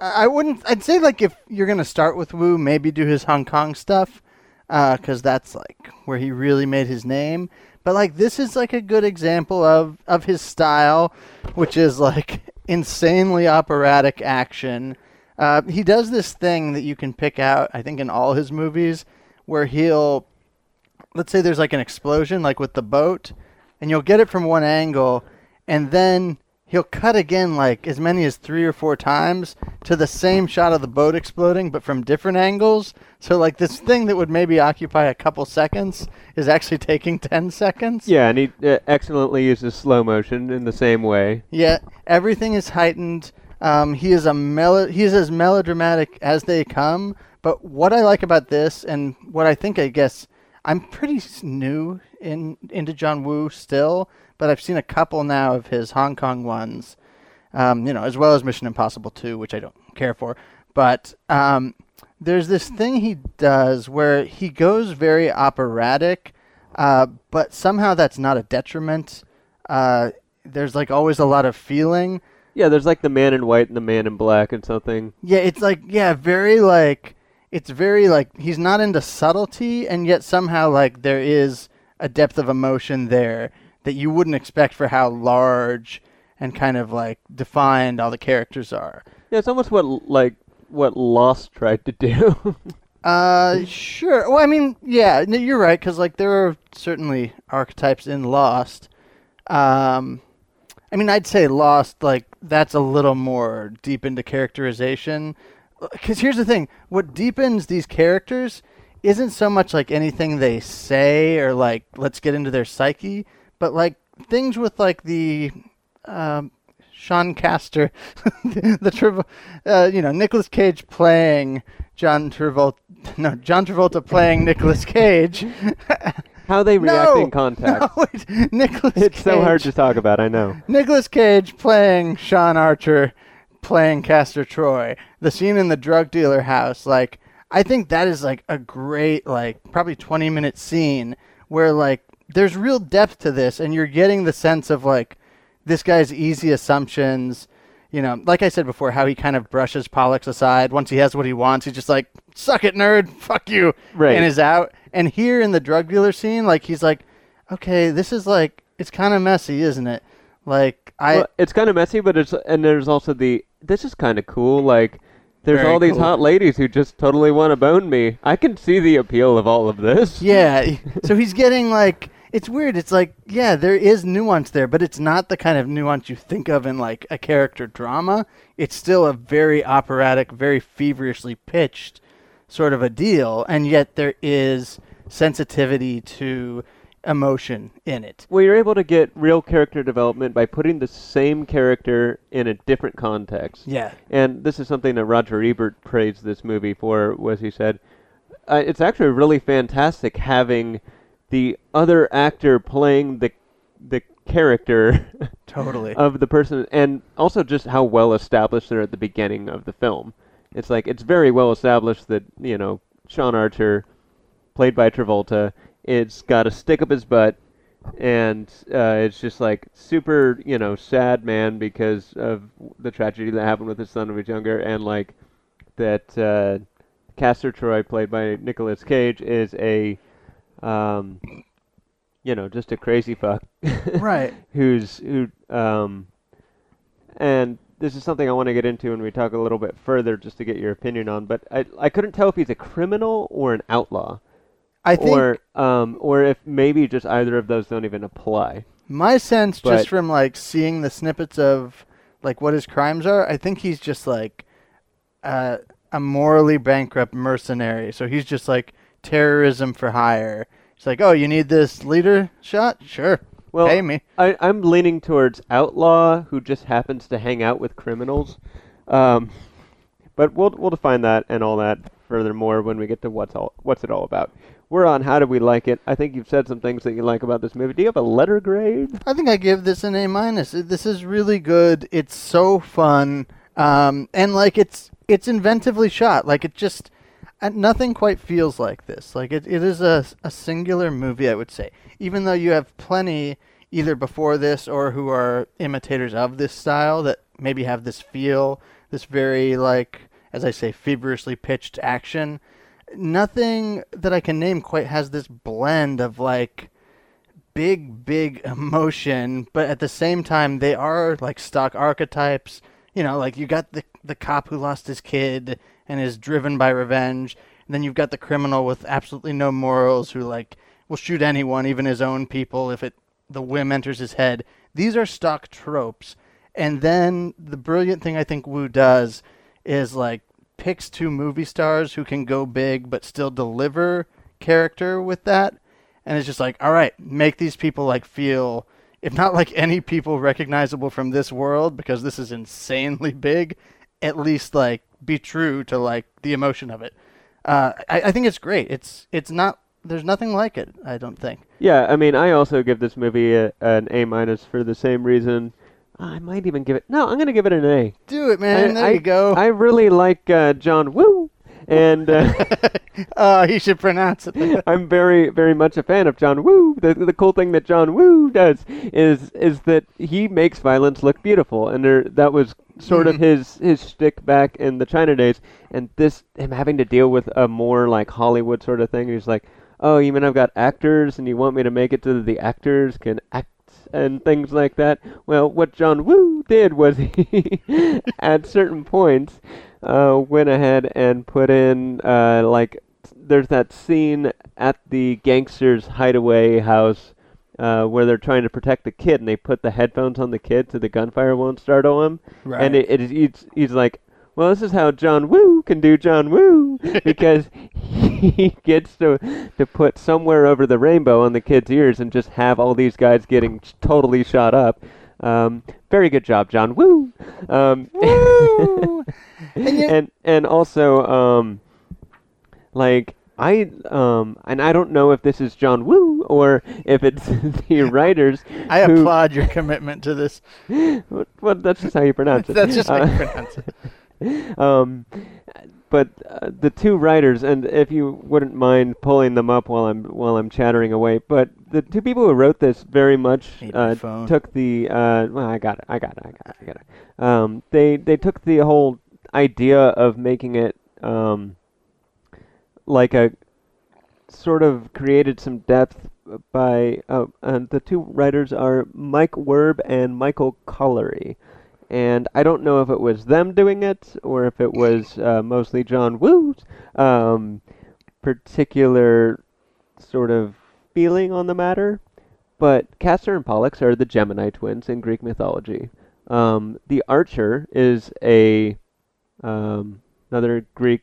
I wouldn't. I'd say like if you're gonna start with Woo, maybe do his Hong Kong stuff, because that's like where he really made his name. But like this is like a good example of of his style, which is like insanely operatic action. Uh, he does this thing that you can pick out, I think, in all his movies, where he'll, let's say there's like an explosion, like with the boat, and you'll get it from one angle, and then he'll cut again like as many as three or four times to the same shot of the boat exploding but from different angles. So like this thing that would maybe occupy a couple seconds is actually taking 10 seconds. Yeah, and he uh, excellently uses slow motion in the same way. yeah everything is heightened. Um, he is a melo- he is as melodramatic as they come. But what i like about this and what i think i guess i'm pretty s- new in into john woo still but i've seen a couple now of his hong kong ones um, you know as well as mission impossible 2 which i don't care for. But um, there's this thing he does where he goes very operatic uh, but somehow that's not a detriment. Uh, there's like always a lot of feeling. Yeah, there's like the man in white and the man in black and something. yeah, it's like yeah, very like it's very like he's not into subtlety, and yet somehow like there is a depth of emotion there that you wouldn't expect for how large and kind of like defined all the characters are. Yeah, it's almost what like what Lost tried to do. Uh, sure. Well, I mean, yeah, no, you're right because like there are certainly archetypes in Lost. Um, I mean, I'd say Lost like that's a little more deep into characterization. Because here's the thing: what deepens these characters isn't so much like anything they say or like let's get into their psyche, but like things with like the um, Sean Castor, the Trav- uh, you know Nicolas Cage playing John Travolta, no John Travolta playing Nicolas Cage. How they react no, in contact. No, wait, Nicolas It's so hard to talk about, I know. Nicolas Cage playing Sean Archer playing Castor Troy. The scene in the drug dealer house, like I think that is like a great like probably 20 minute scene where like there's real depth to this and you're getting the sense of like this guy's easy assumptions, you know, like I said before how he kind of brushes Pollux aside once he has what he wants, he's just like suck it nerd, fuck you Right. and is out. And here in the drug dealer scene like he's like okay, this is like it's kind of messy, isn't it? Like I well, it's kind of messy, but it's and there's also the this is kind of cool. Like there's Very all these cool. hot ladies who just totally want to bone me. I can see the appeal of all of this. Yeah. so he's getting like it's weird. It's like yeah, there is nuance there, but it's not the kind of nuance you think of in like a character drama. It's still a very operatic, very feverishly pitched sort of a deal, and yet there is sensitivity to emotion in it. Well, you're able to get real character development by putting the same character in a different context. Yeah. And this is something that Roger Ebert praised this movie for, was he said, uh, it's actually really fantastic having the other actor playing the the character Totally. of the person, and also just how well established they're at the beginning of the film. It's like it's very well established that you know Sean Archer, played by Travolta, it's got a stick up his butt, and uh, it's just like super you know sad man because of the tragedy that happened with his son when he was younger, and like that uh, Castor Troy, played by Nicolas Cage, is a um, you know just a crazy fuck. right. who's who um and this is something I want to get into when we talk a little bit further just to get your opinion on but I I couldn't tell if he's a criminal or an outlaw I think or um or if maybe just either of those don't even apply. My sense, But- just from like seeing the snippets of like what his crimes are, I think he's just like uh, a morally bankrupt mercenary. So he's just like terrorism for hire. It's like, oh, you need this leader shot? Sure, Well, pay me. I I'm leaning towards outlaw who just happens to hang out with criminals. Um but we'll we'll define that and all that furthermore when we get to what's all what's it all about. We're on how do we like it? I think you've said some things that you like about this movie. Do you have a letter grade? I think I give this an A minus. This is really good. It's so fun, um, and like it's it's inventively shot. Like it just uh, nothing quite feels like this. Like it, it is a a singular movie. I would say, even though you have plenty either before this or who are imitators of this style that maybe have this feel this very like as I say feverishly pitched action. Nothing that I can name quite has this blend of like big big emotion, but at the same time they are like stock archetypes. You know, like you got the the cop who lost his kid and is driven by revenge, and then you've got the criminal with absolutely no morals who like will shoot anyone, even his own people, if it the whim enters his head. These are stock tropes. And then the brilliant thing I think Woo does is like picks two movie stars who can go big but still deliver character with that. And it's just like, all right, make these people like feel, if not like any people recognizable from this world, because this is insanely big, at least like be true to like the emotion of it. Uh, I, I think it's great. It's it's not there's nothing like it. I don't think. Yeah, I mean, I also give this movie a, an A minus for the same reason. I might even give it. No, I'm gonna give it an A. Do it, man. I, there I, you go. I really like uh, John Woo, and uh, oh, he should pronounce it. I'm very, very much a fan of John Woo. The the cool thing that John Woo does is is that he makes violence look beautiful, and there, that was sort of Mhm. his his shtick back in the China days. And this him having to deal with a more like Hollywood sort of thing. He's like, oh, you mean I've got actors, and you want me to make it so that the actors can act and things like that. Well, what John Woo did was he, at certain points, uh, went ahead and put in uh, like there's that scene at the gangster's hideaway house uh, where they're trying to protect the kid, and they put the headphones on the kid so the gunfire won't startle him. Right. And it, it is he's, he's like, well, this is how John Woo can do John Woo because he gets to to put somewhere over the rainbow on the kid's ears and just have all these guys getting totally shot up. Um, very good job, John Woo. Um, Woo! And and and also um, like I um and I don't know if this is John Woo or if it's the writers. I who- applaud your commitment to this. Well, well, that's just how you pronounce it. That's just how you Uh, pronounce it. um, but uh, the two writers, and if you wouldn't mind pulling them up while I'm while I'm chattering away, but the two people who wrote this very much uh, took the uh, well, I got it, I got it, I got it, I got it. Um, they they took the whole idea of making it um, like a sort of created some depth by uh, and the two writers are Mike Werb and Michael Colleary. And I don't know if it was them doing it or if it was uh, mostly John Woo's um, particular sort of feeling on the matter. But Castor and Pollux are the Gemini twins in Greek mythology. Um, the Archer is a um, another Greek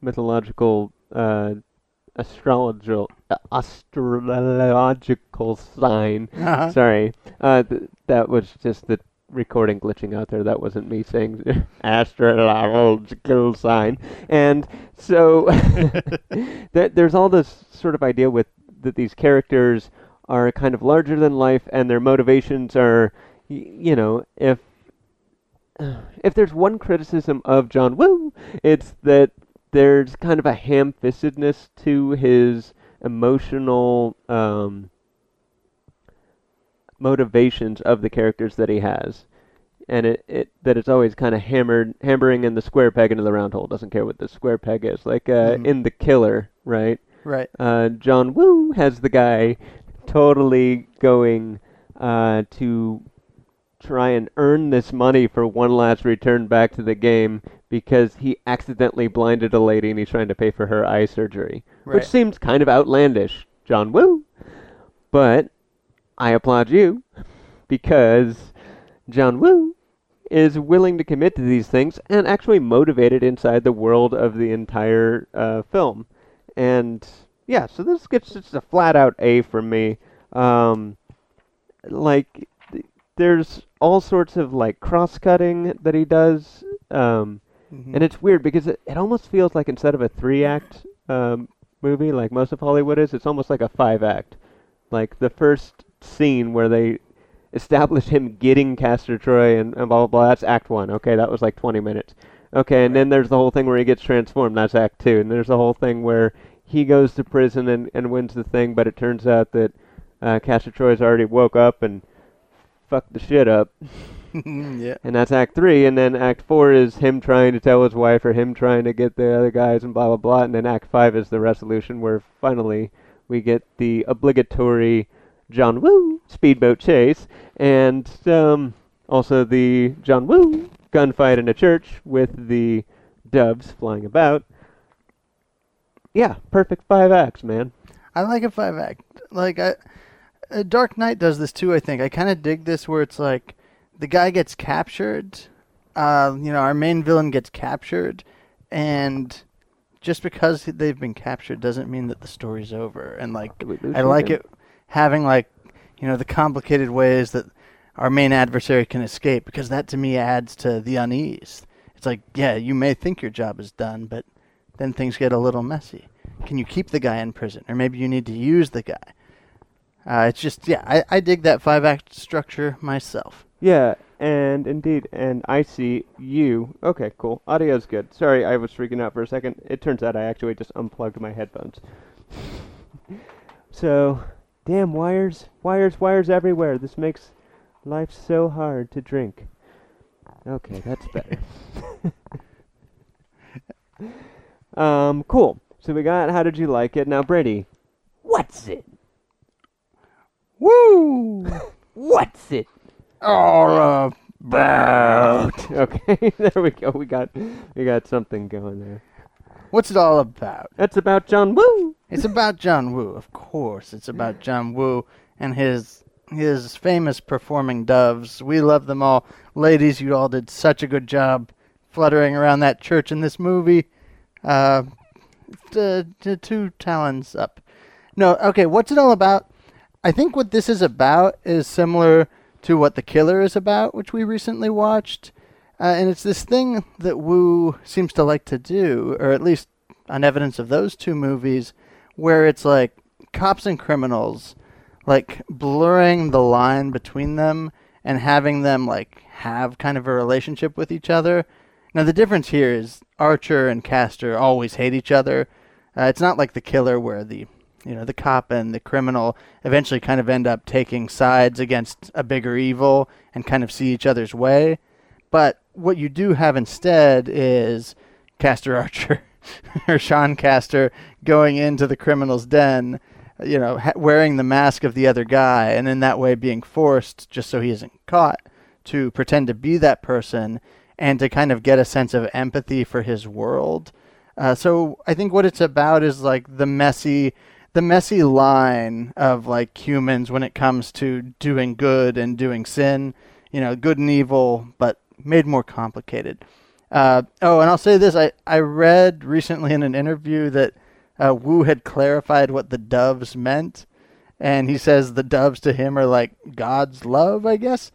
mythological uh, astrological uh, astrological sign. Uh-huh. Sorry, uh, th- that was just the recording glitching out there. That wasn't me saying astrological sign. And so there, there's all this sort of idea with that these characters are kind of larger than life, and their motivations are, y- you know, if if there's one criticism of John Woo, it's that there's kind of a ham-fistedness to his emotional um, motivations of the characters that he has, and it, it that it's always kind of hammered, hammering in the square peg into the round hole. Doesn't care what the square peg is. Like uh, Mhm. in The Killer, right? Right. uh, John Woo has the guy totally going uh, to try and earn this money for one last return back to the game because he accidentally blinded a lady and he's trying to pay for her eye surgery, Right. which seems kind of outlandish, John Woo. But I applaud you because John Woo is willing to commit to these things and actually motivated inside the world of the entire uh, film. And yeah, so this gets just a flat out A from me. Um, like, th- there's all sorts of like cross cutting that he does. Um, Mhm. and it's weird because it, it almost feels like instead of a three act um, movie, like most of Hollywood is, it's almost like a five act. Like the first scene where they establish him getting Castor Troy and, and blah blah blah. That's Act One. Okay, that was like 20 minutes. Okay, and then there's the whole thing where he gets transformed. That's Act Two. And there's the whole thing where he goes to prison and, and wins the thing, but it turns out that uh, Castor Troy's already woke up and fucked the shit up. yeah. and that's Act Three. And then Act Four is him trying to tell his wife, or him trying to get the other guys, and blah blah blah. And then Act Five is the resolution, where finally we get the obligatory John Woo speedboat chase, and um, also the John Woo gunfight in a church with the doves flying about. Yeah, perfect five acts, man. I like a five act. Like I, uh, Dark Knight does this too. I think I kind of dig this where it's like the guy gets captured. Uh, you know, our main villain gets captured, and just because they've been captured doesn't mean that the story's over. And like, Did we lose I like it having like, you know, the complicated ways that our main adversary can escape because that to me adds to the unease. It's like, yeah, you may think your job is done, but then things get a little messy. Can you keep the guy in prison, or maybe you need to use the guy? Uh, it's just, yeah, I, I dig that five act structure myself. Yeah, and indeed, and I see you. Okay, cool. Audio's good. Sorry, I was freaking out for a second. It turns out I actually just unplugged my headphones. so, damn wires, wires, wires everywhere. This makes life so hard to drink. Okay, that's better. um, cool. So we got how did you like it? Now, Brady, what's it? Woo! What's it? All about. Okay, there we go. We got we got something going there. What's it all about? That's about John Woo. It's about John Woo, of course. It's about John Woo and his his famous performing doves. We love them all. Ladies, you all did such a good job fluttering around that church in this movie. Uh, t- t- two talons up. No, okay, what's it all about? I think what this is about is similar to what The Killer is about, which we recently watched. Uh, and it's this thing that Woo seems to like to do, or at least on evidence of those two movies, where it's like cops and criminals, like blurring the line between them and having them like have kind of a relationship with each other. Now the difference here is Archer and Castor always hate each other. Uh, it's not like the killer where the you know the cop and the criminal eventually kind of end up taking sides against a bigger evil and kind of see each other's way. But what you do have instead is Castor Archer or Sean Castor going into the criminal's den, you know, ha- wearing the mask of the other guy, and in that way being forced, just so he isn't caught, to pretend to be that person and to kind of get a sense of empathy for his world. Uh, so I think what it's about is like the messy, the messy line of like humans when it comes to doing good and doing sin. You know, good and evil, but made more complicated. Uh, oh, and I'll say this: I I read recently in an interview that uh, Woo had clarified what the doves meant, and he says the doves to him are like God's love, I guess.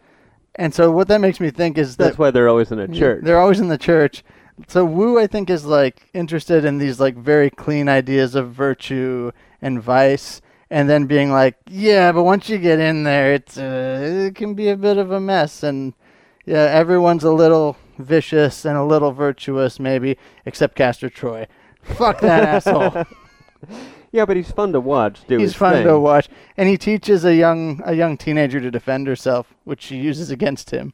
And so what that makes me think is that That's why they're always in a church. They're always in the church. So Woo, I think, is like interested in these like very clean ideas of virtue and vice, and then being like, yeah, but once you get in there, it's uh, it can be a bit of a mess, and yeah, everyone's a little vicious and a little virtuous, maybe, except Castor Troy. Fuck that asshole. Yeah, but he's fun to watch. Do He's his fun thing. to watch, and he teaches a young a young teenager to defend herself, which she uses against him.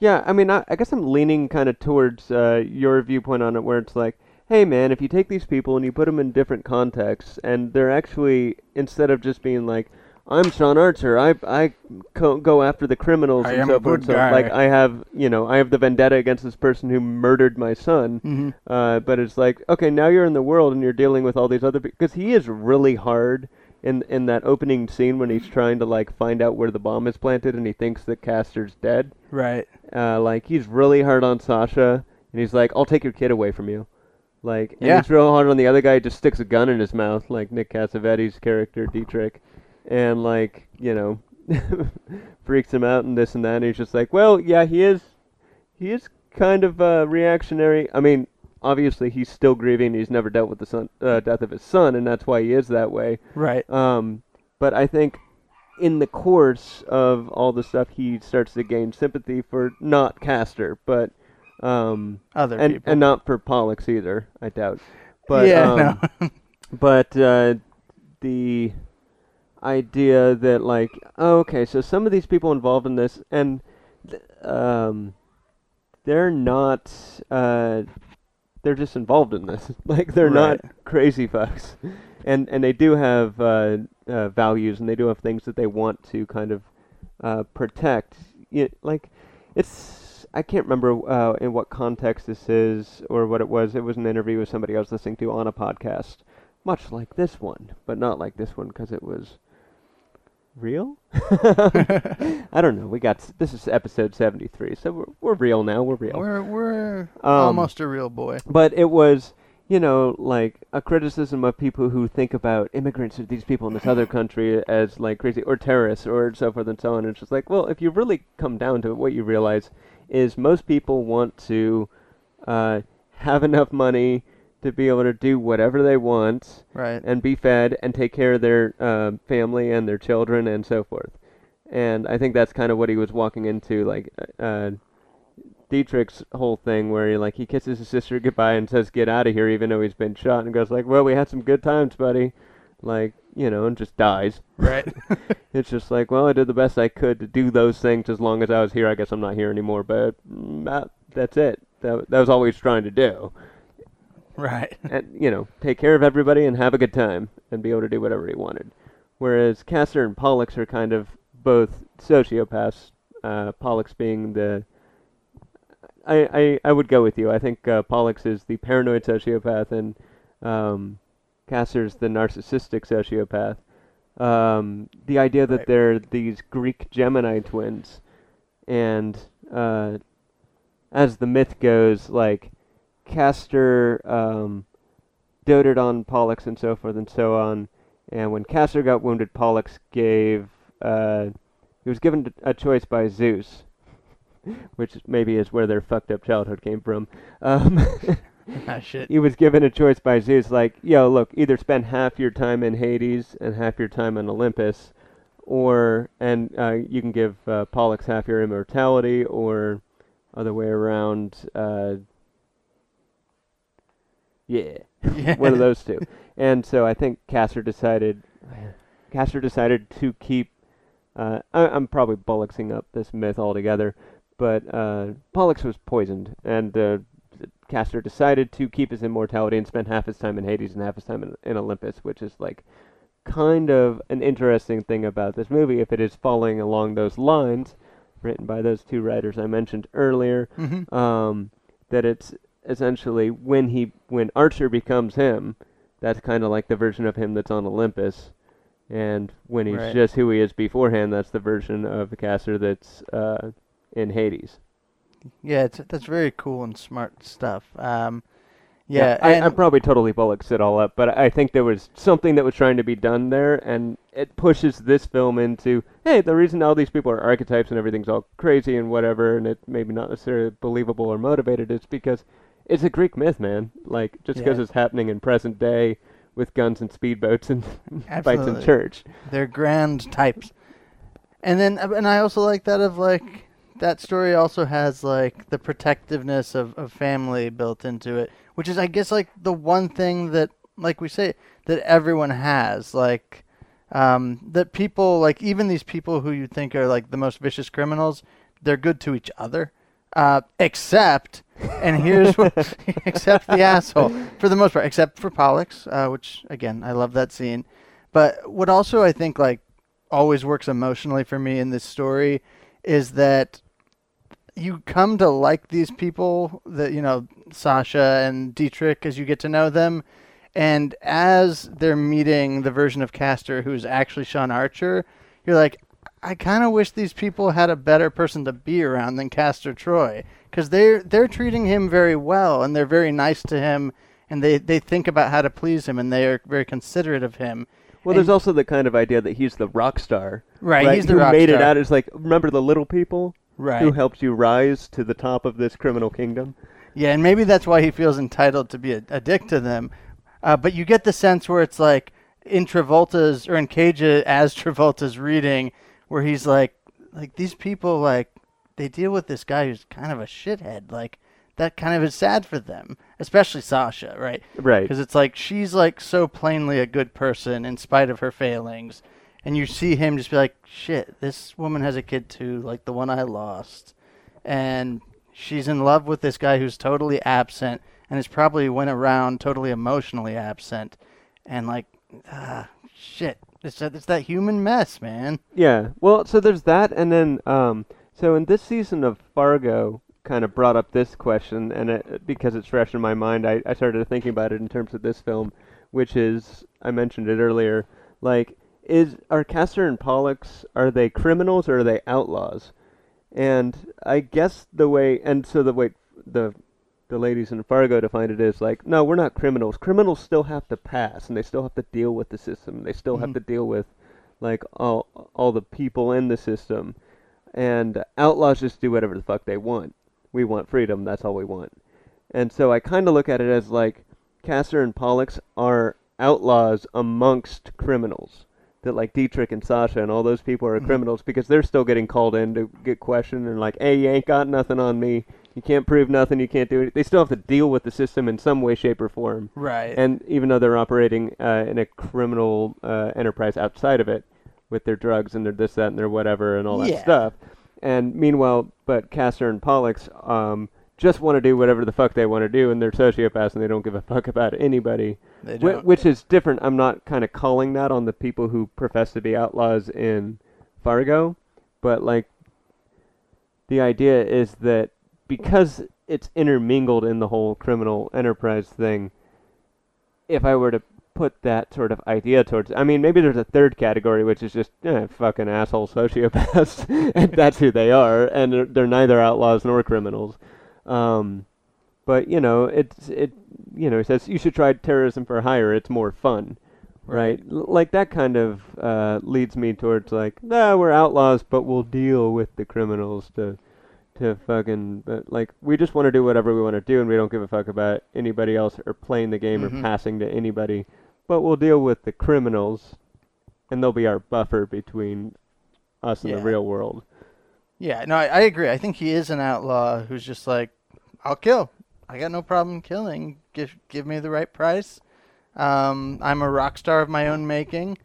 Yeah, I mean, I, I guess I'm leaning kind of towards uh, your viewpoint on it, where it's like, hey, man, if you take these people and you put them in different contexts, and they're actually instead of just being like, I'm Sean Archer, I I co- go after the criminals I and am so a forth. good So guy. like, I have you know, I have the vendetta against this person who murdered my son. hmm Uh, but it's like, okay, now you're in the world and you're dealing with all these other because he is really hard in in that opening scene when he's trying to like find out where the bomb is planted and he thinks that Castor's dead. Right. Uh, like he's really hard on Sasha and he's like, I'll take your kid away from you. Like, and Yeah. he's real hard on the other guy. He just sticks a gun in his mouth, like Nick Cassavetes' character Dietrich, and like you know, freaks him out and this and that. And he's just like, well, yeah, he is, he is kind of uh, reactionary. I mean, obviously he's still grieving. He's never dealt with the son, uh, death of his son, and that's why he is that way. Right. Um, but I think in the course of all the stuff, he starts to gain sympathy for not Castor, but um, Other and people. and not for Pollux either. I doubt. But yeah. um, no. but uh, the idea that like oh, okay, so some of these people involved in this, and th- um, they're not. Uh, they're just involved in this. like they're not crazy fucks, and and they do have uh, uh, values and they do have things that they want to kind of uh, protect. Y like it's I can't remember uh, in what context this is or what it was. It was an interview with somebody I was listening to on a podcast, much like this one, but not like this one because it was real. I don't know. We got s- this is episode seventy three, so we're we're real now. We're real. We're we're Um, almost a real boy. But it was, you know, like a criticism of people who think about immigrants or these people in this other country as like crazy or terrorists or so forth and so on. And it's just like, well, if you really come down to it, what you realize is most people want to uh, have enough money to be able to do whatever they want Right. and be fed and take care of their uh, family and their children and so forth. And I think that's kind of what he was walking into, like uh, Dietrich's whole thing, where he like he kisses his sister goodbye and says, "Get out of here," even though he's been shot, and goes like, "Well, we had some good times, buddy," like you know, and just dies. Right. It's just like, well, I did the best I could to do those things as long as I was here. I guess I'm not here anymore, but mm, that, that's it. That, that was all he was trying to do right. and you know, take care of everybody and have a good time and be able to do whatever he wanted. Whereas Castor and Pollux are kind of both sociopaths. Uh, Pollux being the I, I, I would go with you. I think uh, Pollux is the paranoid sociopath and um, Castor's the narcissistic sociopath. Um, the idea that Right. they're these Greek Gemini twins, and uh, as the myth goes, like Castor um, doted on Pollux and so forth and so on. And when Castor got wounded, Pollux gave uh, he was given a choice by Zeus, which maybe is where their fucked up childhood came from. Um, ah, shit. he was given a choice by Zeus, like, yo, look, either spend half your time in Hades and half your time on Olympus, or and uh, you can give uh, Pollux half your immortality, or other way around. Uh, yeah, Yeah. one of those two. And so I think Castor decided, Castor decided to keep. Uh, I, I'm probably bullocking up this myth altogether, but uh, Pollux was poisoned, and uh, Castor decided to keep his immortality and spend half his time in Hades and half his time in, in Olympus, which is like kind of an interesting thing about this movie if it is following along those lines, written by those two writers I mentioned earlier. Mm-hmm. Um, that it's essentially when he when Archer becomes him, that's kind of like the version of him that's on Olympus, and when he's Right. just who he is beforehand, that's the version of the Castor that's uh, in Hades. Yeah, it's, that's very cool and smart stuff. Um, yeah, I, and I probably totally bullocks it all up, but I think there was something that was trying to be done there, and it pushes this film into, hey, the reason all these people are archetypes and everything's all crazy and whatever, and it's maybe not necessarily believable or motivated, is because it's a Greek myth, man. Like, just because Yeah. it's happening in present day with guns and speedboats and fights in church. they're grand types. And then, uh, and I also like that of like that story also has like the protectiveness of, of family built into it, which is I guess like the one thing that like we say that everyone has like um, that people like even these people who you think are like the most vicious criminals, they're good to each other. Uh, except, and here's what, except the asshole for the most part, except for Pollux, uh, which again I love that scene. But what also I think like always works emotionally for me in this story is that you come to like these people that you know Sasha and Dietrich as you get to know them and as they're meeting the version of Castor who's actually Sean Archer you're like I kind of wish these people had a better person to be around than Castor Troy cuz they're they're treating him very well and they're very nice to him and they they think about how to please him and they are very considerate of him Well, there's also the kind of idea that he's the rock star. Right, he's the who rock made it out as like, remember the little people? right Who helped you rise to the top of this criminal kingdom? Yeah, and maybe that's why he feels entitled to be a, a dick to them. Uh, but you get the sense where it's like in Travolta's or in Cage as Travolta's reading, where he's like, like these people like they deal with this guy who's kind of a shithead. Like that kind of is sad for them, especially Sasha, right? Right. Because it's like she's like so plainly a good person in spite of her failings, and you see him just be like, "Shit, this woman has a kid too, like the one I lost," and she's in love with this guy who's totally absent and has probably went around totally emotionally absent, and like, ah, shit, it's that, it's that human mess, man. Yeah. Well, so there's that, and then um, so in this season of Fargo, kind of brought up this question, and it, because it's fresh in my mind, I, I started thinking about it in terms of this film, which is I mentioned it earlier. Like, is are Castor and Pollux are they criminals or are they outlaws? And I guess the way, and so the way the the ladies in Fargo define it is like, no, we're not criminals. Criminals still have to pass, and they still have to deal with the system. They still have Mhm. to deal with like all all the people in the system. And outlaws just do whatever the fuck they want. We want freedom. That's all we want. And so I kind of look at it as like Castor and Pollux are outlaws amongst criminals. That like Dietrich and Sasha and all those people are Mhm. criminals because they're still getting called in to get questioned and like, hey, you ain't got nothing on me. You can't prove nothing. You can't do it. They still have to deal with the system in some way, shape, or form. Right. And even though they're operating uh, in a criminal uh, enterprise outside of it, with their drugs and their this, that, and their whatever, and all that Yeah. stuff. And meanwhile, but Castor and Pollux um, just want to do whatever the fuck they want to do, and they're sociopaths and they don't give a fuck about anybody. they don't. which is different. I'm not kind of calling that on the people who profess to be outlaws in Fargo, but like the idea is that because it's intermingled in the whole criminal enterprise thing, if I were to put that sort of idea towards, I mean, maybe there's a third category which is just eh, fucking asshole sociopaths, and that's who they are, and they're, they're neither outlaws nor criminals. Um, but you know, it's it. You know, it says you should try terrorism for hire. It's more fun, right? L- like that kind of uh, leads me towards like, nah, we're outlaws, but we'll deal with the criminals to to fucking but like we just want to do whatever we want to do, and we don't give a fuck about anybody else or playing the game Mhm. or passing to anybody. But we'll deal with the criminals, and they'll be our buffer between us and Yeah. the real world. Yeah, no, I, I agree. I think he is an outlaw who's just like, I'll kill. I got no problem killing. Give give me the right price. Um, I'm a rock star of my own making.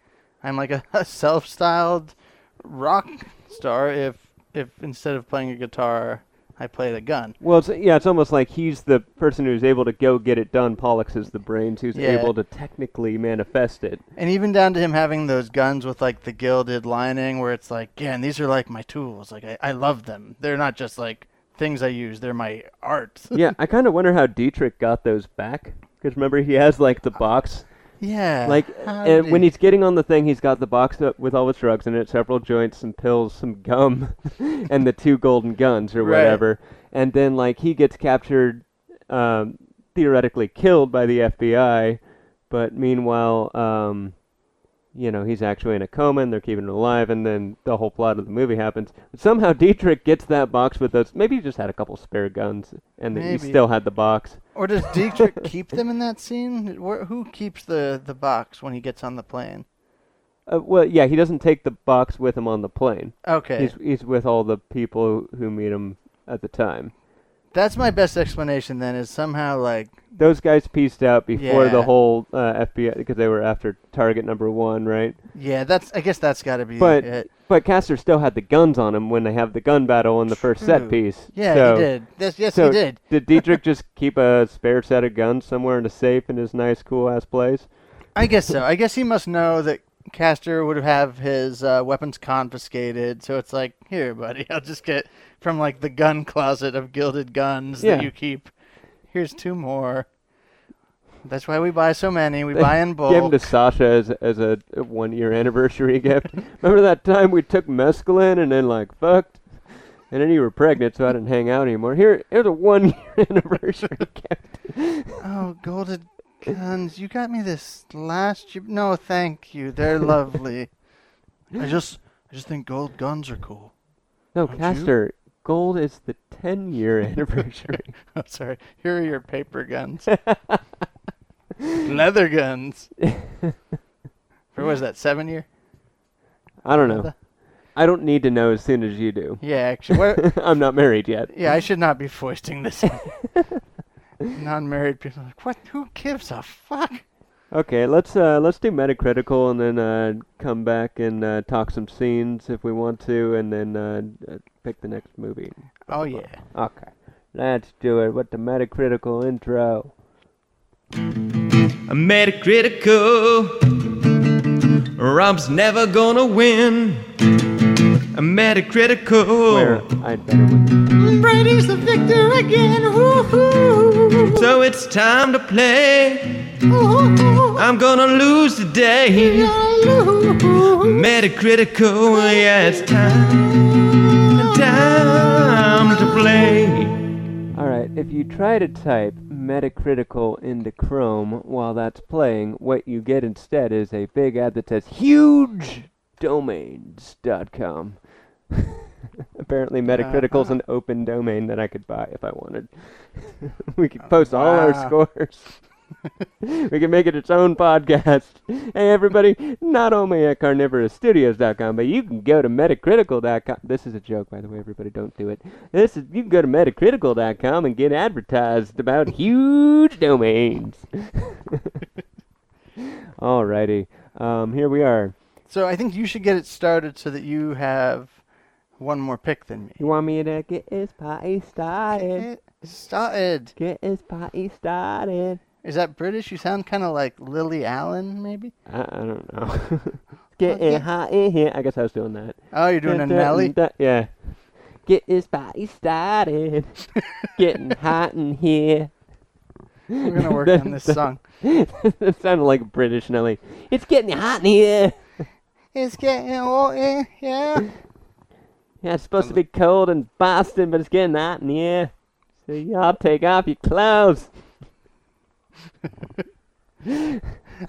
I'm like a, a self-styled rock star. If if instead of playing a guitar, I play the gun. Well, it's, yeah, it's almost like he's the person who's able to go get it done. Pollux is the brains who's Yeah. able to technically manifest it. And even down to him having those guns with like the gilded lining, where it's like, yeah, and these are like my tools. Like I, I love them. They're not just like things I use. They're my art. yeah, I kind of wonder how Dietrich got those back. Because remember, he has like the uh, box. Yeah. Like uh, when he's getting on the thing, he's got the box with all his drugs in it, several joints, some pills, some gum, and the two golden guns or Right. whatever. And then like he gets captured, um, theoretically killed by the FBI, but meanwhile, um, you know, he's actually in a coma and they're keeping him alive, and then the whole plot of the movie happens. But somehow Dietrich gets that box with those. Maybe he just had a couple spare guns, and he Maybe. still had the box. Or does Dietrich keep them in that scene? Where, who keeps the, the box when he gets on the plane? Uh, well, yeah, he doesn't take the box with him on the plane. Okay, He's he's with all the people who meet him at the time. That's my best explanation. Then is somehow like Those guys pieced out before the whole uh, FBI because they were after target number one, right? yeah. That's I guess that's got to be But it. but Castor still had the guns on him when they have the gun battle in the first True. set piece. Yeah, so, he did. Yes, yes, so he did. Did Dietrich just keep a spare set of guns somewhere in a safe in his nice, cool ass place? I guess so. I guess he must know that Castor would have his uh, weapons confiscated. So it's like, here, buddy, I'll just get from like the gun closet of gilded guns Yeah. that you keep. Here's two more. That's why we buy so many. We buy in bulk. Gave him to Sasha as as a one year anniversary gift. Remember that time we took mescaline and then like fucked, and then you were pregnant, so I didn't hang out anymore. Here, here's a one year anniversary gift. Oh, golden guns! You got me this last year. No, thank you. They're lovely. I just, I just think gold guns are cool. No, Don't you? Gold is the ten year anniversary. Oh, sorry. Here are your paper guns. Leather guns. For was that? Seven year? I don't know. I don't need to know as soon as you do. Yeah, actually. I'm not married yet. yeah, I should not be foisting this. On Non-married people are like, what? Who gives a fuck? Okay, let's uh, let's do Metacritical and then uh, come back and uh, talk some scenes if we want to, and then uh, uh, pick the next movie. Oh yeah. Okay, let's do it with the Metacritical intro. A Metacritical. Rob's never gonna win. A Metacritical. Where I'd better win. Brady's the victor again. Woo-hoo. So it's time to play. I'm gonna lose today. Metacritical, yeah, it's time. Time to play. All right, if you try to type Metacritical into Chrome while that's playing, what you get instead is a big ad that says hugedomains.com. Apparently, Metacritical's an open domain that I could buy if I wanted. we could post all our scores. we can make it its own podcast. Hey, everybody, not only at carnivorousstudios.com, but you can go to metacritical.com. This is a joke, by the way, everybody. Don't do it. This is You can go to metacritical.com and get advertised about huge domains. Alrighty. Um, here we are. So I think you should get it started so that you have one more pick than me. You want me to get this party started? It started. Get this party started. Is that British? You sound kind of like Lily Allen, maybe. I, I don't know. Get Okay. it hot in here. I guess I was doing that. Oh, you're doing a Da- da- Nelly. da- Yeah. Get this party started. Getting hot in here. We're gonna work on this song. it sounded like British Nelly. It's getting hot in here. It's getting hot, in here. Yeah, it's supposed to be cold in Boston, but it's getting hot in here. So y'all take off your clothes.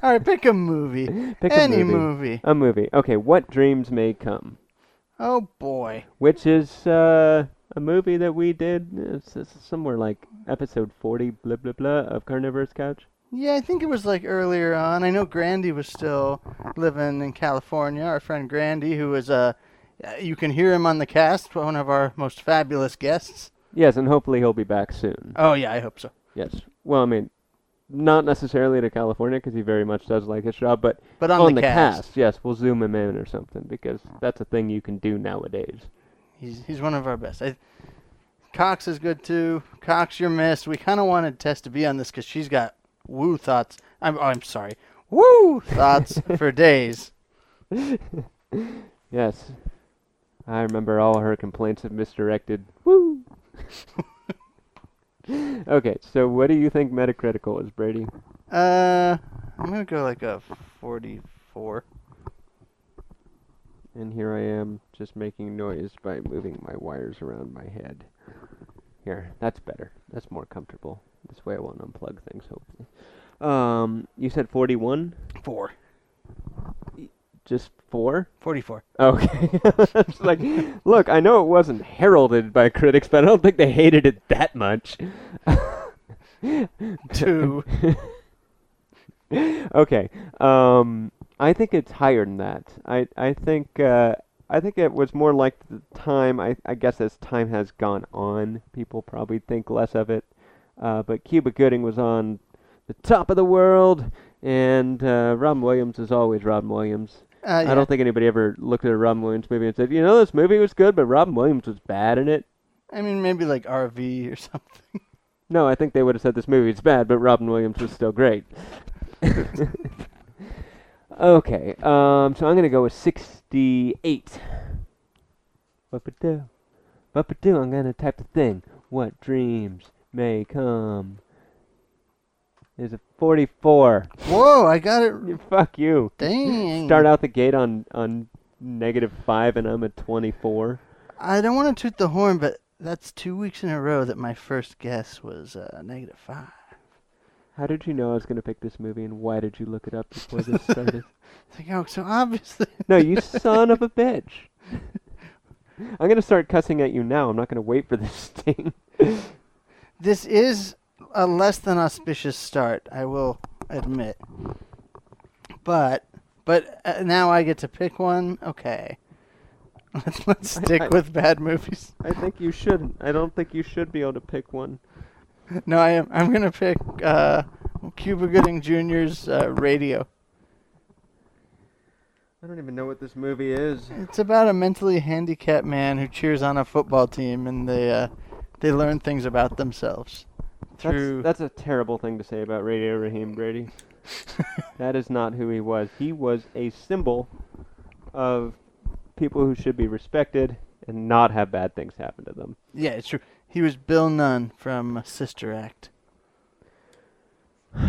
All right, pick a movie. Pick a Any movie. movie. A movie. Okay, what dreams may come. Oh boy. which is uh, a movie that we did it's, it's somewhere like episode 40 blah blah blah of carnivorous couch Yeah, I think it was like earlier on. I know Grandy was still living in California. Our friend Grandy, who was uh, Uh, you can hear him on the cast, one of our most fabulous guests. yes and hopefully he'll be back soon Oh yeah, I hope so. yes well i mean not necessarily to california because he very much does like his job but But on, the, cast, cast. yes we'll zoom him in or something because that's a thing you can do nowadays he's he's one of our best. I, Cox is good too. Cox, you're missed. We kind of wanted Tess to be on this because she's got woo thoughts. I'm oh, I'm sorry, woo thoughts for days. yes i remember all her complaints of misdirected woo okay so what do you think metacritical is brady Uh, I'm gonna go like a 44. And here I am just making noise by moving my wires around my head. Here, that's better. That's more comfortable. This way I won't unplug things, hopefully. Um, you said 41? Four. Just 4? 44. Okay. it's like, look, I know it wasn't heralded by critics, but I don't think they hated it that much. Two. okay. Um, I think it's higher than that. I I think uh, I think it was more like the time. I I guess as time has gone on, people probably think less of it. Uh, but Cuba Gooding was on the top of the world, and uh, Robin Williams is always Robin Williams. Uh, yeah. I don't think anybody ever looked at a Robin Williams movie and said, you know, this movie was good, but Robin Williams was bad in it. I mean, maybe like RV or something. No, I think they would have said this movie is bad, but Robin Williams was still great. okay, um, so I'm gonna go with 68. Ba-ba-do, ba-ba-do, I'm gonna type the thing. What dreams may come? Is a 44. Whoa, I got it. Fuck you. Dang. Start out the gate on on negative five, and I'm at 24. I don't want to toot the horn, but that's two weeks in a row that my first guess was uh, negative five. How did you know I was gonna pick this movie, and why did you look it up before this started? It's like, oh, so obviously. No, you son of a bitch. I'm gonna start cussing at you now. I'm not gonna wait for this thing. This is a less than auspicious start, I will admit. But, but uh, now I get to pick one. Okay. Let's, let's stick I- with bad movies. I think you shouldn't. I don't think you should be able to pick one. No, I am. I'm gonna pick uh, Cuba Gooding Jr.'s uh, radio. I don't even know what this movie is. It's about a mentally handicapped man who cheers on a football team, and they uh, they learn things about themselves through. That's, that's a terrible thing to say about Radio Raheem Brady. that is not who he was. He was a symbol of people who should be respected and not have bad things happen to them. yeah, it's true. He was Bill Nunn from Sister Act.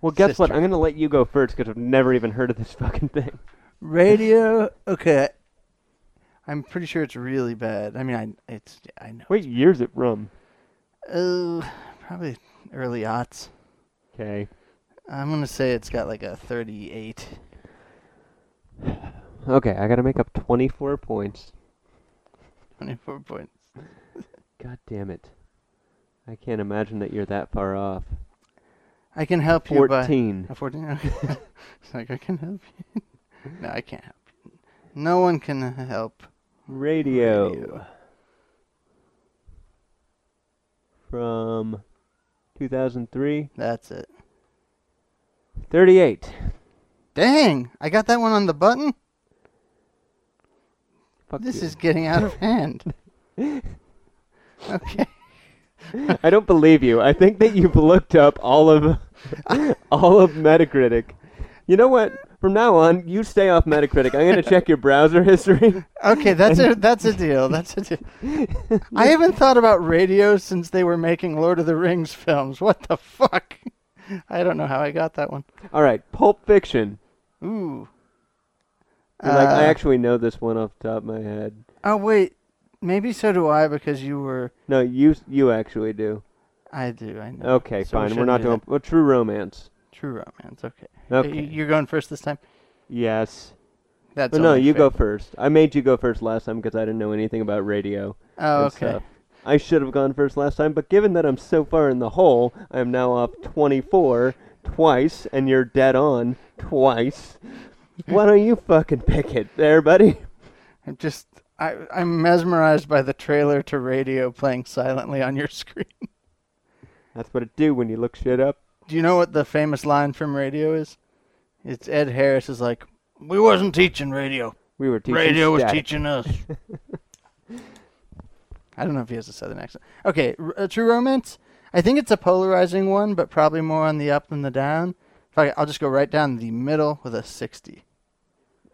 Well, guess what? I'm going to let you go first because I've never even heard of this fucking thing. Radio. Okay. I'm pretty sure it's really bad. I mean, I it's I know. What year's it from? Uh, probably early aughts. Okay. I'm gonna say it's got like a 38. Okay, I got to make up 24 points. 24 points. God damn it. I can't imagine that you're that far off. I can help you by 14. a 14. Okay. it's like I can help you. no, I can't help you. No one can help. Radio. Radio. From 2003. That's it. 38. Dang! I got that one on the button. Fuck This you. is getting out of hand. okay. I don't believe you. I think that you've looked up all of all of Metacritic. You know what? From now on, you stay off Metacritic. I'm gonna check your browser history. Okay, that's a that's a deal. That's a deal. I haven't thought about radio since they were making Lord of the Rings films. What the fuck? I don't know how I got that one. All right, Pulp Fiction. Ooh. You're like, I Uh, actually know this one off the top of my head. Oh wait, maybe so do I because you were. No, you you actually do. I do. I know. Okay, So fine. We're shouldn't doing that. well, True Romance. True romance. Okay. Okay. You're going first this time. Yes. That's But no, only you fair. go first. I made you go first last time because I didn't know anything about radio. Oh, and okay. stuff. I should have gone first last time, but given that I'm so far in the hole, I am now up 24 twice, and you're dead on twice. Why don't you fucking pick it there, buddy? I'm just. I, I'm mesmerized by the trailer to radio playing silently on your screen. That's what it do when you look shit up. Do you know what the famous line from radio is? It's Ed Harris is like, "We wasn't teaching radio. We were teaching radio was teaching us." I don't know if he has a southern accent. Okay, R- True Romance. I think it's a polarizing one, but probably more on the up than the down. I, I'll just go right down the middle with a 60.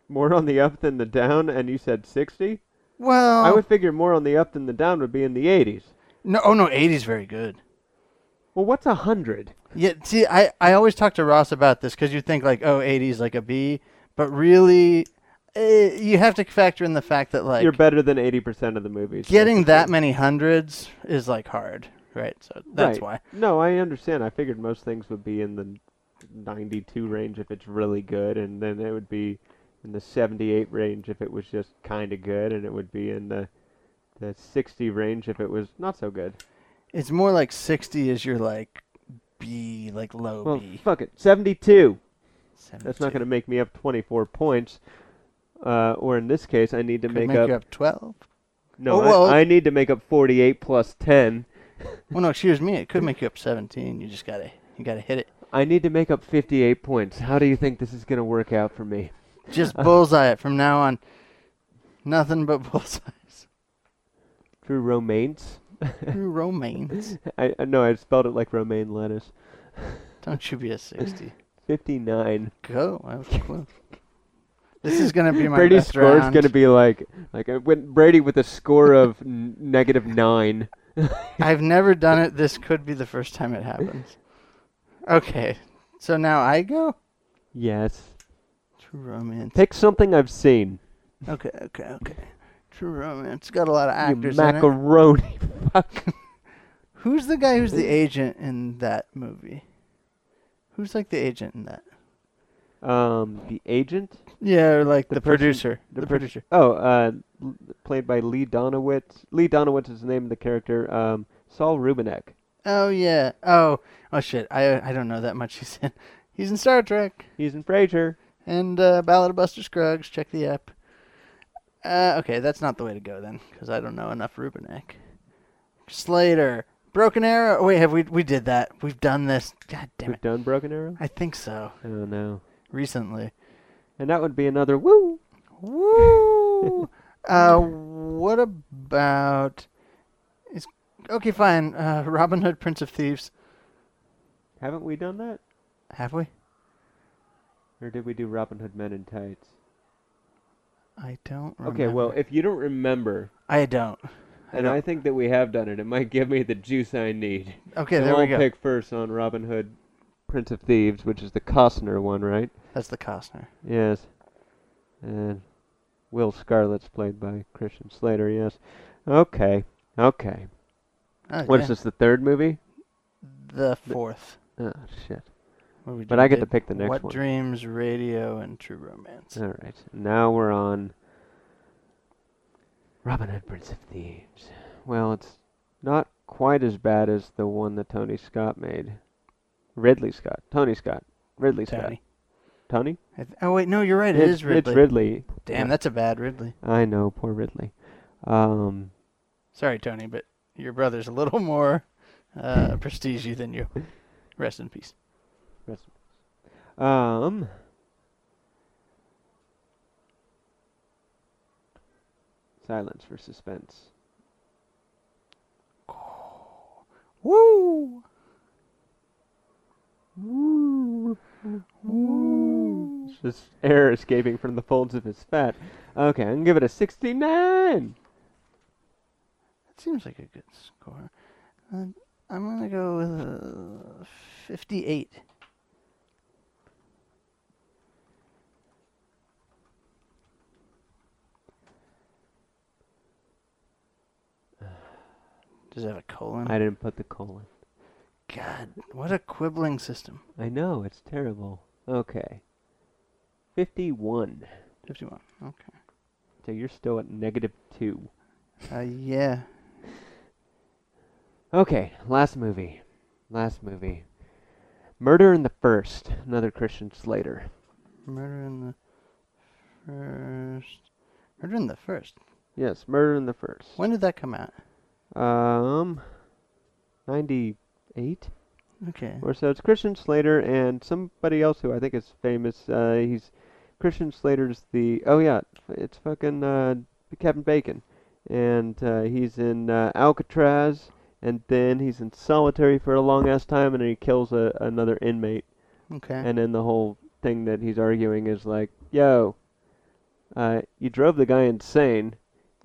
More on the up than the down, and you said 60? Well, I would figure more on the up than the down would be in the 80s. no, oh no, 80's very good. Well, what's a 100? Yeah, see, I, I always talk to Ross about this because you think like, oh, 80 is like a B, but really, eh, you have to factor in the fact that like You're better than 80% of the movies. getting that many hundreds is like hard, right? So that's Right. why. No, I understand. I figured most things would be in the 92 range if it's really good, and then it would be in the 78 range if it was just kind of good, and it would be in the the 60 range if it was not so good. It's more like 60 is your like B, like low Well, B. fuck it. 72. That's 72. not going to make me up 24 points. Uh, or in this case, I need to Could make, make up. you up 12. No, Oh, I- well- I, need to make up 48 plus 10. Well, no, excuse me. It could make you up 17. You just gotta, you gotta hit it. I need to make up 58 points. How do you think this is going to work out for me? Just bullseye it from now on. Nothing but bullseyes. True romance? True romance. I know I spelled it like romaine lettuce. Don't you be a 60. 59. Go. I was close. This is gonna be my Brady's best score is round. going to be like like uh, I went Brady with a score of n- negative 9. I've never done it. This could be the first time it happens. Okay. So now I go. Yes. True romance. Pick something I've seen. Okay. Okay. Okay. True romance. Got a lot of You actors in it. macaroni. Fuck. Who's the guy who's the agent in that movie? Who's like the agent in that? Um, the agent. Yeah, or like The the, person- producer. The, the producer. Oh, uh, l- played by Lee Donowitz. Lee Donowitz is the name of the character. Um, Saul Rubinek. Oh yeah. Oh oh shit. I I don't know that much. He's in. He's in Star Trek He's in Frasier. and uh, Ballad of Buster Scruggs. Check the app. Uh, okay, that's not the way to go then, because I don't know enough Rubinek. Slater, Broken Arrow. Wait, have we we did that? We've done this. God damn We've it. done Broken Arrow. I think so. Oh no. Recently. And that would be another woo. Woo. uh, what about? Is okay, fine. Uh, Robin Hood, Prince of Thieves. Haven't we done that? Have we? Or did we do Robin Hood Men in Tights? I don't. Remember. Okay, well, if you don't remember, I don't. and don't. I think that we have done it, it might give me the juice I need. Okay, so there I'll we go. pick first on Robin Hood, Prince of Thieves, which is the Costner one, right? That's the Costner. Yes. And Will Scarlett's played by Christian Slater, yes. Okay, okay. Oh, What yeah. is this, the third movie? The fourth. Oh, shit. But I get to pick the next one. What one. Dreams, Radio, and True Romance. All right. Now we're on Robin Hood, Prince of Thieves. Well, it's not quite as bad as the one that Tony Scott made. Ridley Scott. Tony Scott. Ridley Scott. Tony. Tony? I th- oh wait, no, you're right. It it's, is Ridley. It's Ridley. Damn, that's a bad Ridley. I know, poor Ridley. Um, Sorry, Tony, but your brother's a little more uh, prestige than you. Rest in peace. Um, silence for suspense. Woo! It's Just air escaping from the folds of his fat. Okay, I'm gonna give it a 69. That seems like a good score. Uh, I'm gonna go with uh, 58. Does it have a colon? I didn't put the colon. God, what a quibbling system. I know, it's terrible. Okay. 51. 51. Okay. So you're still at negative 2. Uh, yeah. Okay, last movie. Last movie. Murder in the First, another Christian Slater. Murder in the first. Murder in the first. Yes, Murder in the First. When did that come out? Um, 98 Okay. or so. It's Christian Slater and somebody else who I think is famous. Uh, he's Christian Slater's the oh yeah, it's fucking uh, Kevin Bacon, and uh, he's in uh, Alcatraz, and then he's in solitary for a long ass time, and then he kills a, another inmate, Okay. and then the whole thing that he's arguing is like, yo, uh, you drove the guy insane.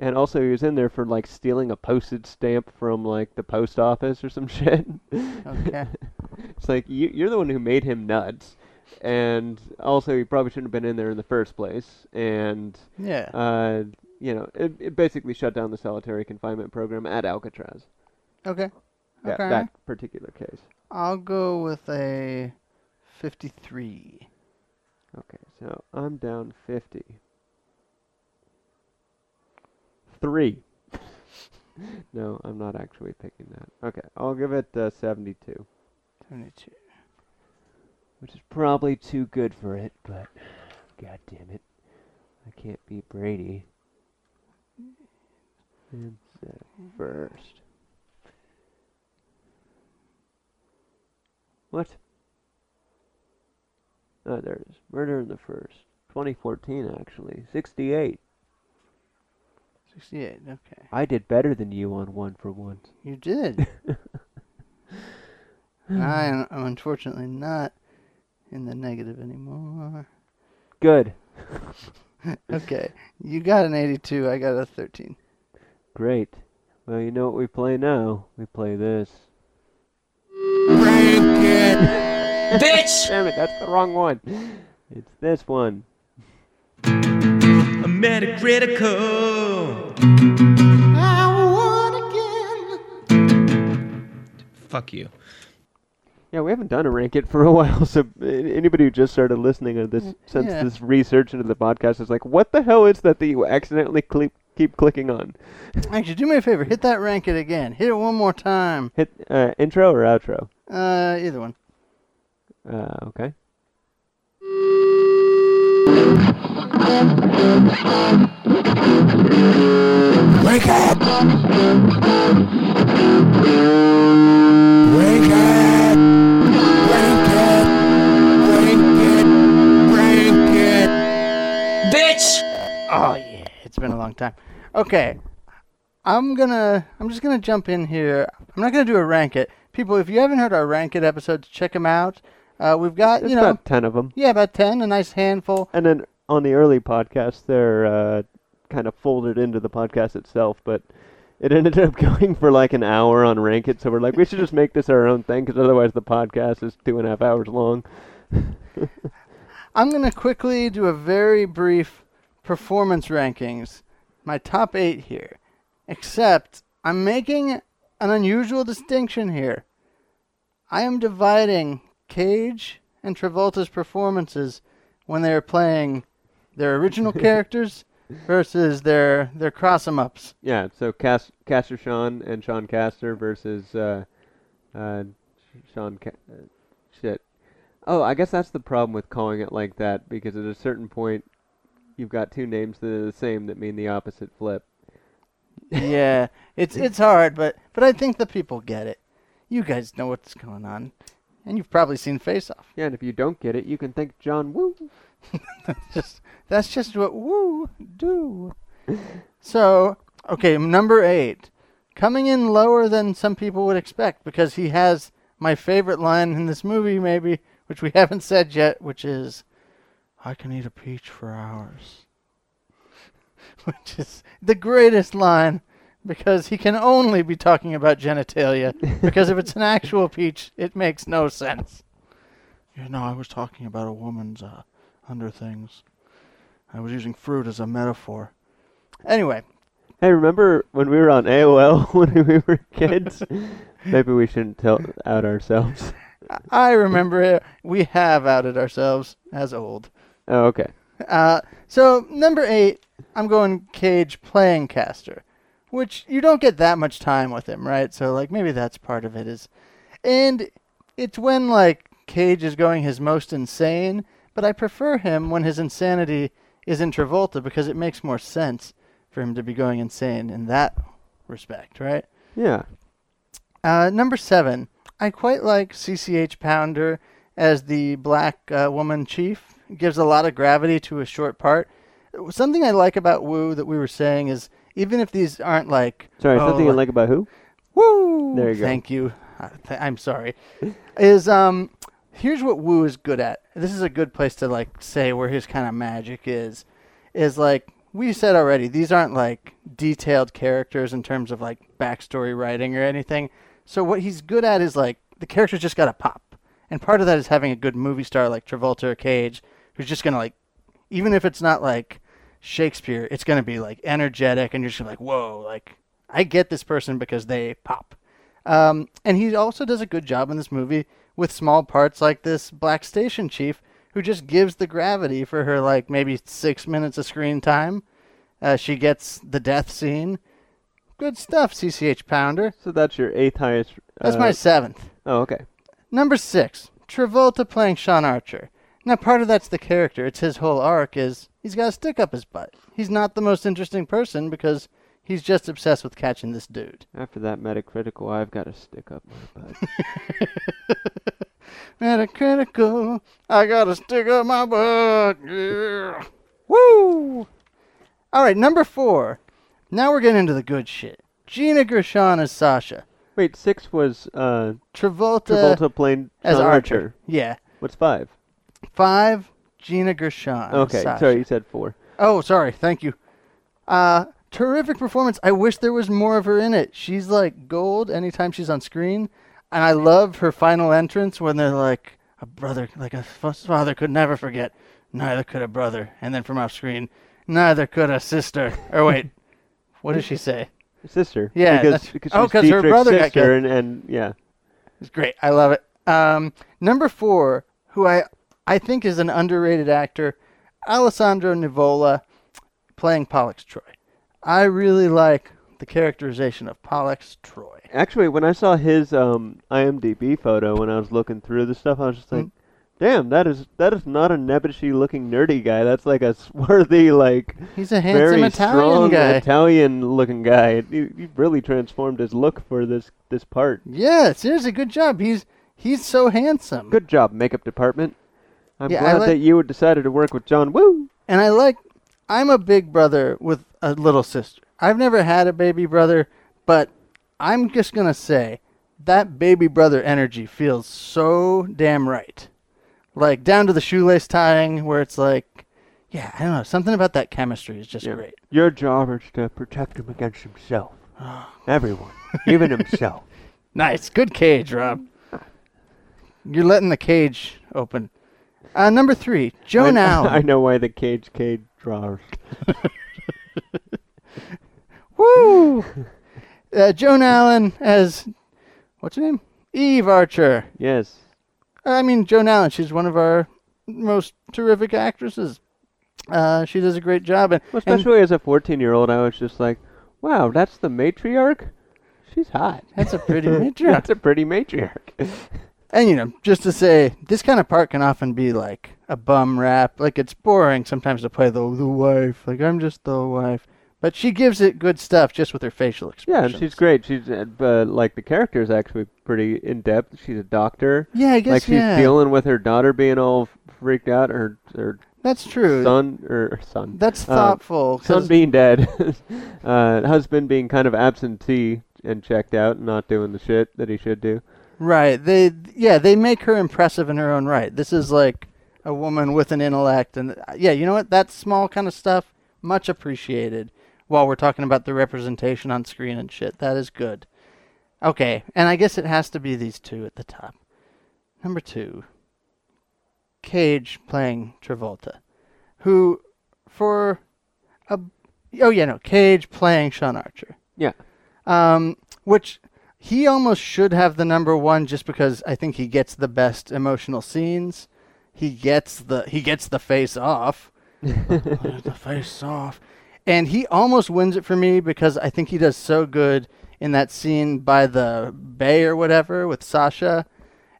And also, he was in there for like stealing a postage stamp from like the post office or some shit. Okay. it's like you, you're the one who made him nuts, and also he probably shouldn't have been in there in the first place. And yeah. uh, you know, it, it basically shut down the solitary confinement program at Alcatraz. okay. That, Okay. that particular case. I'll go with a 53. Okay, so I'm down fifty. Three. no, I'm not actually picking that. Okay, I'll give it uh, 72, 72. which is probably too good for it, but god damn it, I can't beat Brady. And first. What? Oh, there it is. Murder in the First. 2014, actually. 68. 68. Okay. I did better than you on one for once. You did. I am I'm unfortunately not in the negative anymore. Good. Okay. You got an 82. I got a 13. Great. Well, you know what we play now? We play this. Bitch! Damn it, that's the wrong one. It's this one. A Metacritical. Fuck you. Yeah, we haven't done a rank it for a while, so anybody who just started listening to this since yeah. this research into the podcast is like, what the hell is that that you accidentally cle keep clicking on? Actually, do me a favor. Hit that rank it again. Hit it one more time. Hit uh, intro or outro? Uh, either one. Uh, okay. Wake up! Wake up! Wake up! It! It! Bitch! Oh yeah, it's been a long time. Okay. I'm gonna I'm just gonna jump in here. I'm not gonna do a rank it. People, if you haven't heard our rank it episodes, check them out. Uh, we've got There's you know, about ten of them, yeah, about ten, a nice handful. and then on the early podcast, they're uh, kind of folded into the podcast itself, but. It ended up going for like an hour on rank it, so we're like, we should just make this our own thing, because otherwise the podcast is two and a half hours long. I'm gonna quickly do a very brief performance rankings. My top eight here, except I'm making an unusual distinction here. I am dividing Cage and Travolta's performances when they are playing their original characters versus their their cross 'em ups. Yeah, so Cas- Castor Sean and Sean Castor versus uh, uh, Sean. Ca- uh, shit. Oh, I guess that's the problem with calling it like that because at a certain point, you've got two names that are the same that mean the opposite flip. yeah, it's it's hard, but but I think the people get it. You guys know what's going on, and you've probably seen Face Off. Yeah, and if you don't get it, you can thank John Woo. just that's just what woo do. So okay, number eight, coming in lower than some people would expect because he has my favorite line in this movie, maybe, which we haven't said yet, which is, "I can eat a peach for hours," which is the greatest line because he can only be talking about genitalia. because if it's an actual peach, it makes no sense. You know, I was talking about a woman's uh, under things. I was using fruit as a metaphor. Anyway, Hey, remember when we were on AOL when we were kids? Maybe we shouldn't tell out ourselves. I remember it. We have outed ourselves as old. Oh, okay. Uh, so number eight, I'm going Cage playing Castor, which you don't get that much time with him, right? So like maybe that's part of it is, and it's when like Cage is going his most insane, but I prefer him when his insanity is in Travolta because it makes more sense for him to be going insane in that respect, right? Yeah. Uh, number seven, I quite like CCH Pounder as the black uh, woman chief. It gives a lot of gravity to a short part. Something I like about Woo that we were saying is even if these aren't like Sorry, oh, something you like about who? Woo! There you go. Thank you. Th- I'm sorry. is um, here's what Woo is good at. This is a good place to like say where his kind of magic is. Is like we said already. These aren't like detailed characters in terms of like backstory writing or anything. So what he's good at is like the characters just got to pop, and part of that is having a good movie star like Travolta or Cage, who's just gonna like, even if it's not like Shakespeare, it's gonna be like energetic, and you're just like, whoa, like I get this person because they pop. Um, and he also does a good job in this movie with small parts like this black station chief who just gives the gravity for her like maybe six minutes of screen time. Uh, she gets the death scene. Good stuff, CCH Pounder. So that's your eighth highest. That's uh, my seventh. Oh, okay. Number six, Travolta playing Sean Archer. Now, part of that's the character. It's his whole arc is he's got a stick up his butt. He's not the most interesting person because he's just obsessed with catching this dude. After that Metacritical, I've got to stick up my butt. Metacritical, I gotta stick up my butt. Yeah. Woo! All right, number four. Now we're getting into the good shit. Gina Gershon as Sasha. Wait, six was uh, Travolta, Travolta playing as Archer. Archer. Yeah. What's five? Five, Gina Gershon. Okay, Sasha. sorry, you said four. Oh, sorry. Thank you. Uh, terrific performance. I wish there was more of her in it. She's like gold anytime she's on screen, and I love her final entrance when they're like a brother, like a father could never forget. Neither could a brother, and then from off screen, neither could a sister. Or wait, what does she say? Sister. Yeah, Because, because oh, she's 'cause her brother got sister, killed. and, and yeah. It's great. I love it. Um, number four, who I I think is an underrated actor, Alessandro Nivola, playing Pollux Troy. I really like the characterization of Pollux Troy. Actually, when I saw his um, IMDb photo when I was looking through the stuff, I was just like, Mm. "Damn, that is that is not a nebbishy-looking nerdy guy. That's like a swarthy, like He's a handsome very Italian strong guy. Italian-looking guy. He, he really transformed his look for this this part. yeah, seriously, good job. He's he's so handsome. Good job, makeup department. I'm Yeah, glad like- that you decided to work with John Woo. And I like. I'm a big brother with a little sister. I've never had a baby brother, but I'm just gonna say that baby brother energy feels so damn right. Like down to the shoelace tying, where it's like, yeah, I don't know, something about that chemistry is just Yeah. great. Your job is to protect him against himself. Oh. Everyone, even himself. Nice, good cage, Rob. You're letting the cage open. Uh, number three, Joan I, Allen. I know why the cage cage draws. Woo! Uh, Joan Allen as what's her name? Eve Archer. Yes. I mean, Joan Allen. She's one of our most terrific actresses. Uh, she does a great job, and, Well, and especially as a 14 year old, I was just like, wow, that's the matriarch? She's hot. that's a pretty matriarch. That's a pretty matriarch. And you know, just to say, this kind of part can often be like a bum rap. Like it's boring sometimes to play the the wife. Like I'm just the wife, but she gives it good stuff just with her facial yeah, and she's great. She's, uh, like, the character is actually pretty in depth. She's a doctor. Yeah, I guess like, she's yeah. dealing with her daughter being all freaked out, her, her That's true. son, or son. That's uh, son being dead, uh, husband being kind of absentee and checked out and not doing the shit that he should do. Right. They yeah, they make her impressive in her own right. This is like a woman with an intellect and uh, yeah, you know what? That small kind of stuff much appreciated while we're talking about the representation on screen and shit. That is good. Okay, and I guess it has to be these two at the top. Number 2. Cage playing Travolta, who for a Oh yeah, no, Cage playing Sean Archer Yeah. um, which he almost should have the number one just because I think he gets the best emotional scenes. He gets the he gets the face off, the face off, and he almost wins it for me because I think he does so good in that scene by the bay or whatever with Sasha,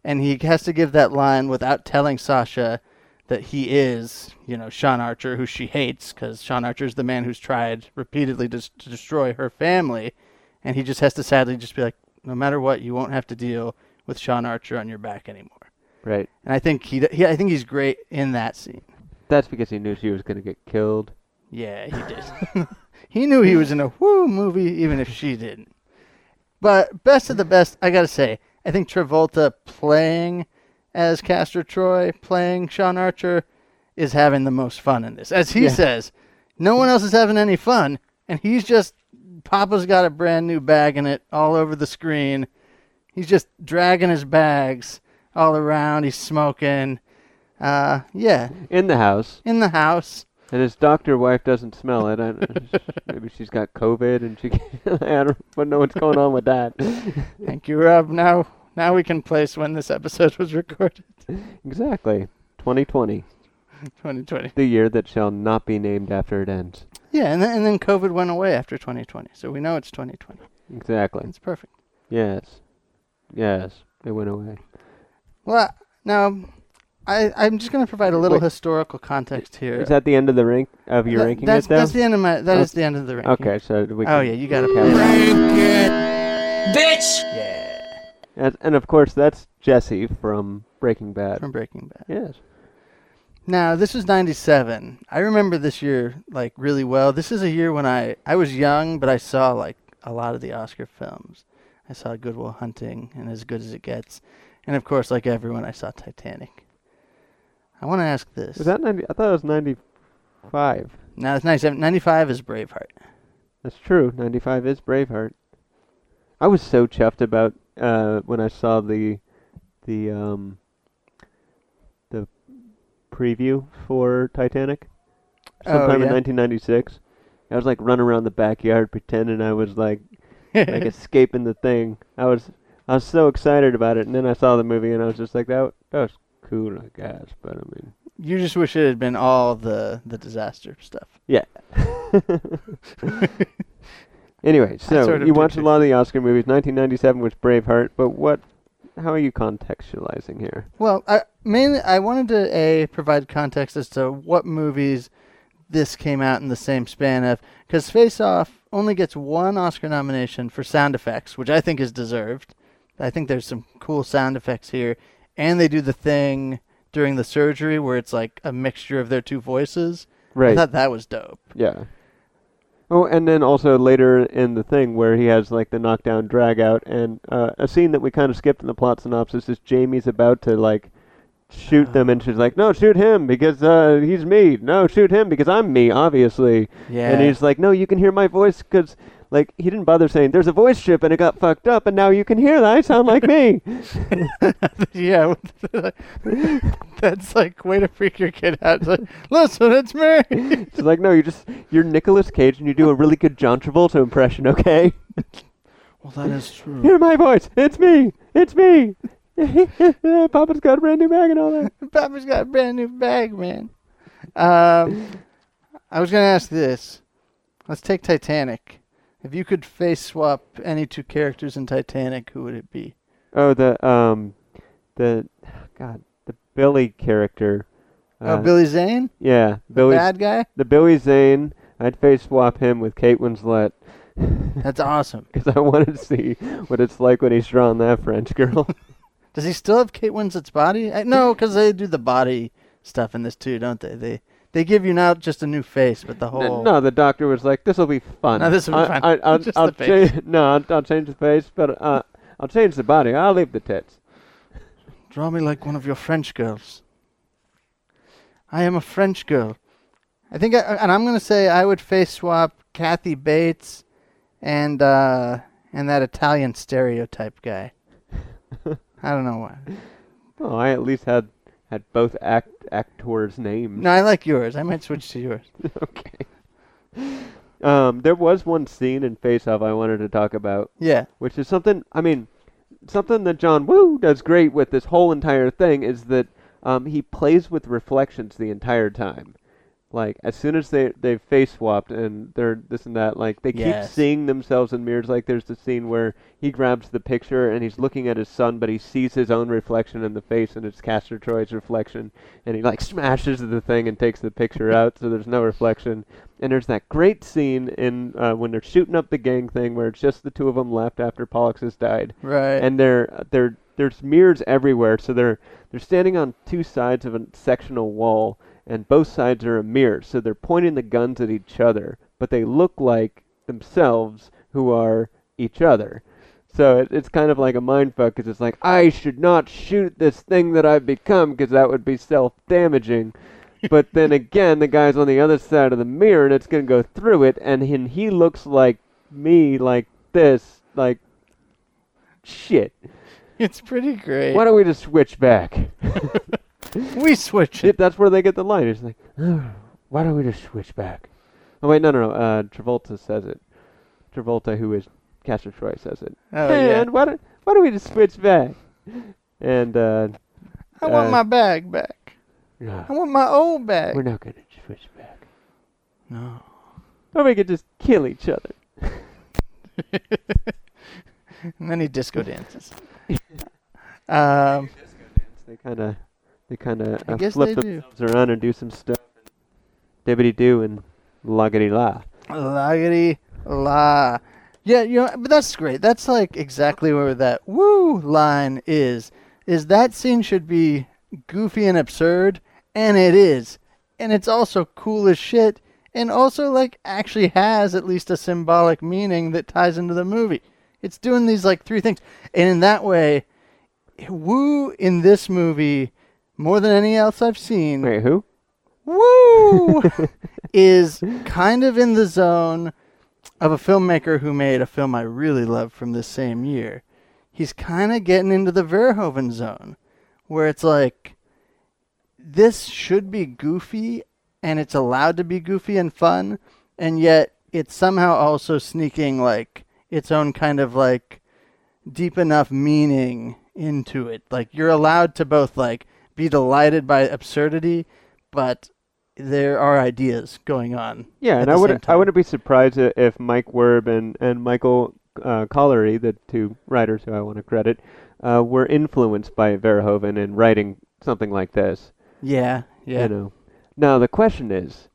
and he has to give that line without telling Sasha that he is, you know, Sean Archer, who she hates, because Sean Archer is the man who's tried repeatedly to, to destroy her family, and he just has to sadly just be like, no matter what, you won't have to deal with Sean Archer on your back anymore. Right. And I think he, he I think he's great in that scene. That's because he knew she was going to get killed. Yeah, he did. he knew he was in a woo movie, even if she didn't. But best of the best, I gotta say, I think Travolta playing as Castor Troy, playing Sean Archer, is having the most fun in this. As he Yeah. says, no one else is having any fun, and he's just Papa's got a brand new bag in it all over the screen. He's just dragging his bags all around. He's smoking. Uh, yeah, In the house. in the house. And his doctor wife doesn't smell it. I, maybe she's got COVID and she. I don't know what's going on with that. Thank you, Rob. Now, now we can place when this episode was recorded. Exactly. 2020, 2020. the year that shall not be named after it ends. Yeah, and then, and then COVID went away after 2020, so we know it's 2020. Exactly. It's perfect. Yes. Yes. It went away. Well, now, I I'm just going to provide a little Wait. historical context here. Is that the end of the rank of your That- ranking that's, it though? That's the end of my. That is Okay. the end of the ranking. okay, so we Oh can- yeah, you got to Okay. that. Rank it. Bitch! Yeah, And, and of course, that's Jesse from Breaking Bad. from Breaking Bad. yes. Now, this was 97. I remember this year like really well. This is a year when I I was young, but I saw like a lot of the Oscar films. I saw Good Will Hunting and As Good as It Gets. And of course, like everyone, I saw Titanic. I want to ask this. Was that 90? I thought it was 95. now, it's 97. 95 is Braveheart. That's true. 95 is Braveheart. I was so chuffed about uh, when I saw the the um, the preview for Titanic Oh, sometime in 1996. I was like running around the backyard pretending I was like like escaping the thing. I was I was so excited about it, and then I saw the movie, and I was just like that. That was cool, I guess. But I mean, you just wish it had been all the, the disaster stuff. yeah. anyway, so sort of you watched a lot of the Oscar movies. 1997 was Braveheart, but what? How are you contextualizing here? Well, I mainly I wanted to a provide context as to what movies this came out in the same span of because Face Off only gets one Oscar nomination for sound effects, which I think is deserved. I think there's some cool sound effects here, and they do the thing during the surgery where it's like a mixture of their two voices. Right. I thought that was dope. yeah. Oh, and then also later in the thing where he has like the knockdown drag out, and uh, a scene that we kind of skipped in the plot synopsis is Jamie's about to like shoot them, and she's like, "No, shoot him because uh, he's me. No, shoot him because I'm me, obviously." Yeah. And he's like, "No, you can hear my voice because." Like he didn't bother saying there's a voice chip and it got fucked up and now you can hear that I sound like me. yeah, that's like way to freak your kid out. It's like, listen, it's me. It's like no, you just you're Nicolas Cage and you do a really good John Travolta impression, okay? Well, that is true. Hear my voice. It's me. It's me. Papa's got a brand new bag and all that. Papa's got a brand new bag, man. Um, I was gonna ask this. Let's take Titanic. If you could face swap any two characters in Titanic, who would it be? Oh, the um, the God, the Billy character. oh, Uh, Billy Zane, Yeah, the Billy. bad guy. The Billy Zane. I'd face swap him with Kate Winslet. That's awesome. Because I wanted to see what it's like when he's drawing that French girl. Does he still have Kate Winslet's body? I, no, because they do the body stuff in this too, don't they? They they give you not just a new face, but the whole. no, the doctor was like, "This will be fun." No, this'll be I, fun. I, I'll, Just I'll the face. change. No, I'll, I'll change the face, but uh, I'll change the body. I'll leave the tits. Draw me like one of your French girls. I am a French girl. I think, I, and I'm gonna say I would face swap Kathy Bates and uh, and that Italian stereotype guy. I don't know why. Oh, I at least had had both act actors' names. No, I like yours. I might switch to yours. okay. Um, there was one scene in Face Off I wanted to talk about, Yeah. which is something. I mean, something that John Woo does great with this whole entire thing is that um, he plays with reflections the entire time. Like as soon as they they face swapped and they're this and that, like they Yes. keep seeing themselves in mirrors. Like there's the scene where he grabs the picture and he's looking at his son, but he sees his own reflection in the face, and it's Castor Troy's reflection, and he like smashes the thing and takes the picture out, so there's no reflection. And there's that great scene in uh, when they're shooting up the gang thing where it's just the two of them left after Pollux has died, Right. and they're they're there's mirrors everywhere, so they're they're standing on two sides of a sectional wall, and both sides are a mirror, so they're pointing the guns at each other, but they look like themselves who are each other. So it, it's kind of like a mind fuck because it's like I should not shoot this thing that I've become because that would be self-damaging. but then again, the guy's on the other side of the mirror and it's gonna go through it, and he, he looks like me, like this, like shit. it's pretty great. Why don't we just switch back? we switch It, it. that's where they get the line. It's like, why don't we just switch back? Oh wait, no, no, no. Uh, Travolta says it. Travolta, who is Castor Troy, says it. Oh, yeah. and why don't why don't we just switch back? And uh, I want uh, my bag back. no, I want my old bag. we're not gonna switch back. No. Or we could just kill each other. and then he disco dances. um, They kind of they kind of uh, flip they do. around and do some stuff. Dibbity do and loggity la. Laggity la. Yeah, you know, but that's great. That's like exactly where that woo line is. Is that scene should be goofy and absurd, and it is. And it's also cool as shit, and also like actually has at least a symbolic meaning that ties into the movie. It's doing these like three things. And in that way, woo in this movie, more than any else I've seen, Wait, who? Woo! is kind of in the zone of a filmmaker who made a film I really love from this same year. He's kind of getting into the Verhoeven zone, where it's like, this should be goofy, and it's allowed to be goofy and fun, and yet it's somehow also sneaking like its own kind of like deep enough meaning into it. Like you're allowed to both like be delighted by absurdity, but there are ideas going on. Yeah, and I wouldn't I wouldn't be surprised if Mike Werb and and Michael uh, Colleary, the two writers who I want to credit, uh, were influenced by Verhoeven in writing something like this. Yeah, yeah. You know. Now the question is,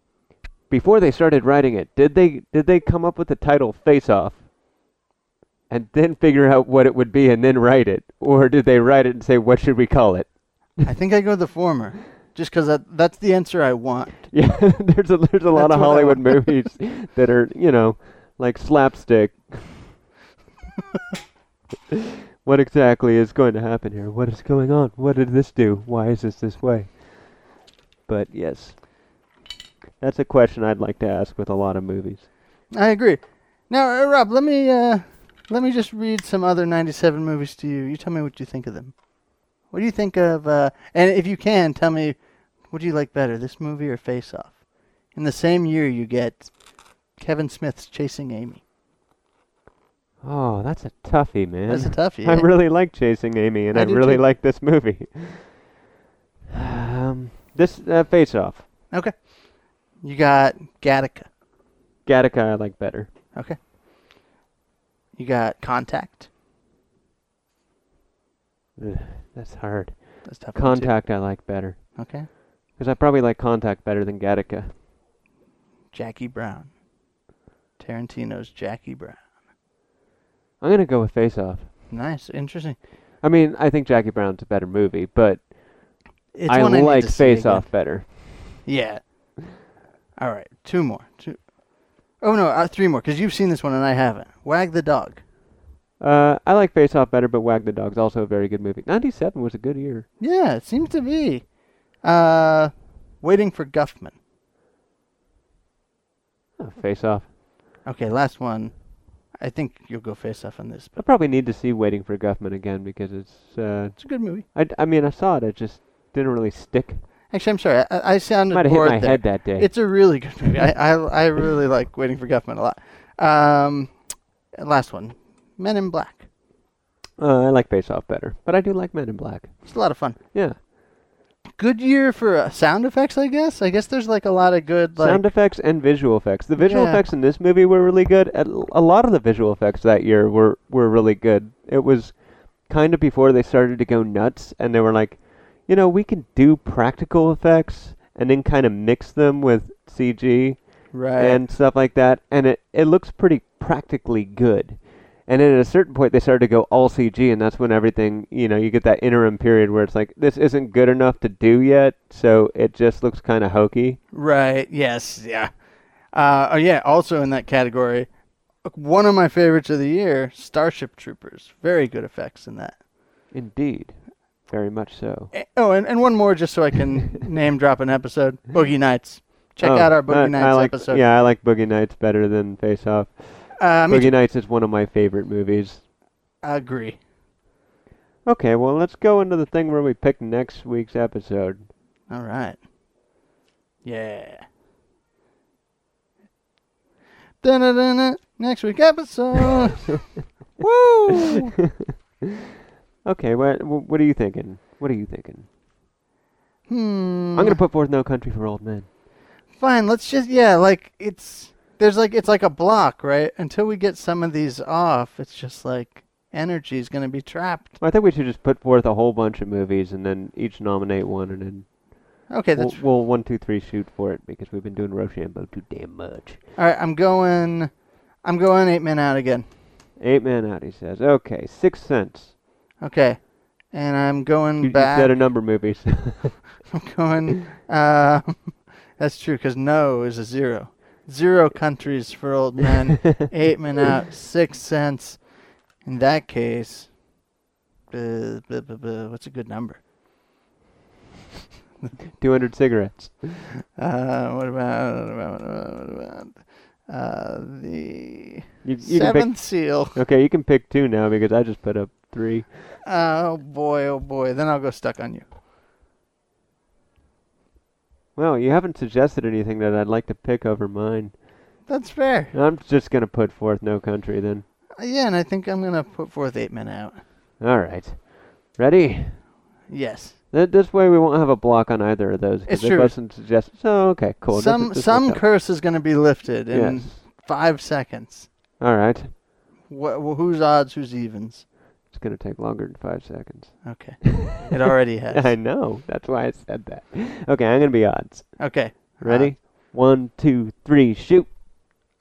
before they started writing it, did they did they come up with the title Face Off? And then figure out what it would be and then write it, or did they write it and say what should we call it? I think I go the former. just because that, that's the answer I want. Yeah, there's a there's a lot That's of what I Hollywood movies that are you know like slapstick. what exactly is going to happen here? What is going on? What did this do? Why is this this way? But yes, that's a question I'd like to ask with a lot of movies. I agree. Now, uh, Rob, let me uh, let me just read some other '97 movies to you. You tell me what you think of them. What do you think of? Uh, and if you can, tell me, what do you like better, this movie or Face Off? In the same year, you get Kevin Smith's Chasing Amy. Oh, that's a toughie, man. That's a toughie. I really like Chasing Amy, and I I, really too. like this movie. Um, this uh, Face Off, Okay. You got Gattaca. Gattaca, I like better. Okay. You got Contact. Ugh, that's hard. That's tough. Contact, I like better. Okay. Because I probably like Contact better than Gattaca. Jackie Brown. Tarantino's Jackie Brown. I'm gonna go with Face Off. Nice, interesting. I mean, I think Jackie Brown's a better movie, but It's I I like see Face. Off better. Yeah. All right, two more. Two. Oh no, uh, three more because you've seen this one and I haven't. Wag the dog. Uh, I like Face Off better, but Wag the Dog's also a very good movie. '97 was a good year. Yeah, it seems to be. Uh, waiting for Guffman. Oh, face Off. Okay, last one. I think you'll go face off on this, I probably need to see Waiting for Guffman again because it's. Uh, it's a good movie. I, I mean, I saw it. It just didn't really stick. Actually, I'm sorry. I, I sounded Might have hit my there. head that day. It's a really good movie. I, I I really like Waiting for Guffman a lot. Um, last one, Men in Black. uh, I like Face Off better, but I do like Men in Black. It's a lot of fun. Yeah. Good year for uh, sound effects, I guess. I guess there's like a lot of good like Sound effects and visual effects. The visual Yeah. effects in this movie were really good. A a lot of the visual effects that year were were really good. It was kind of before they started to go nuts, and they were like, you know, we can do practical effects and then kind of mix them with CG right. and stuff like that, and it it looks pretty practically good. And then at a certain point, they started to go all CG, and that's when everything, you know, you get that interim period where it's like, this isn't good enough to do yet, so it just looks kind of hokey. Right. Yes. Yeah. Uh, oh yeah. Also in that category, one of my favorites of the year, Starship Troopers. Very good effects in that. Indeed. Very much so. Eh, Oh, and, and one more just so I can name drop an episode. Boogie Nights. Check Oh, out our Boogie I- I Nights like, episode. Yeah, I like Boogie Nights better than Face Off. Uh, Boogie. Nights is one of my favorite movies. I agree. Okay, well, let's go into the thing where we pick next week's episode. All right. Yeah. Dun-dun-dun-dun. Next week episode. Woo! Okay, what what are you thinking? What are you thinking? Hmm. I'm gonna put forth No Country for Old Men. Fine. Let's just yeah. Like it's there's like it's like a block, right? Until we get some of these off, it's just like energy is gonna be trapped. I think we should just put forth a whole bunch of movies and then each nominate one, and then Okay. we'll, That's we'll one, two, three shoot for it because we've been doing Rochambeau too damn much. all right. I'm going. I'm going eight men out again. Eight men Out, he says. Okay, Six Sense. Okay. And I'm going You, you back. said a number of movies. I'm going. Uh, that's true because no is a zero. Zero countries for old men. Eight men out. Six cents. In that case, uh, buh, buh, buh, what's a good number? 200 cigarettes. Uh, what about what about what about, uh, the You, you can pick, seventh seal? okay, you can pick two now because I just put up three. Oh boy, oh boy. Then I'll go stuck on you. Well, you haven't suggested anything that I'd like to pick over mine. That's fair. I'm just gonna put forth No Country then. Uh, yeah, and I think I'm gonna put forth eight men out. All right, ready? Yes. Th- This way we won't have a block on either of those. 'cause It's they true. wasn't suggested. So okay, cool. This- some this some out. curse is gonna be lifted in Yes. five seconds. All right. Wh- wh- who's odds? Who's evens? It's gonna take longer than five seconds. Okay. It already has. I know. That's why I said that. Okay, I'm gonna be odds. Okay. Ready? One, two, three, shoot.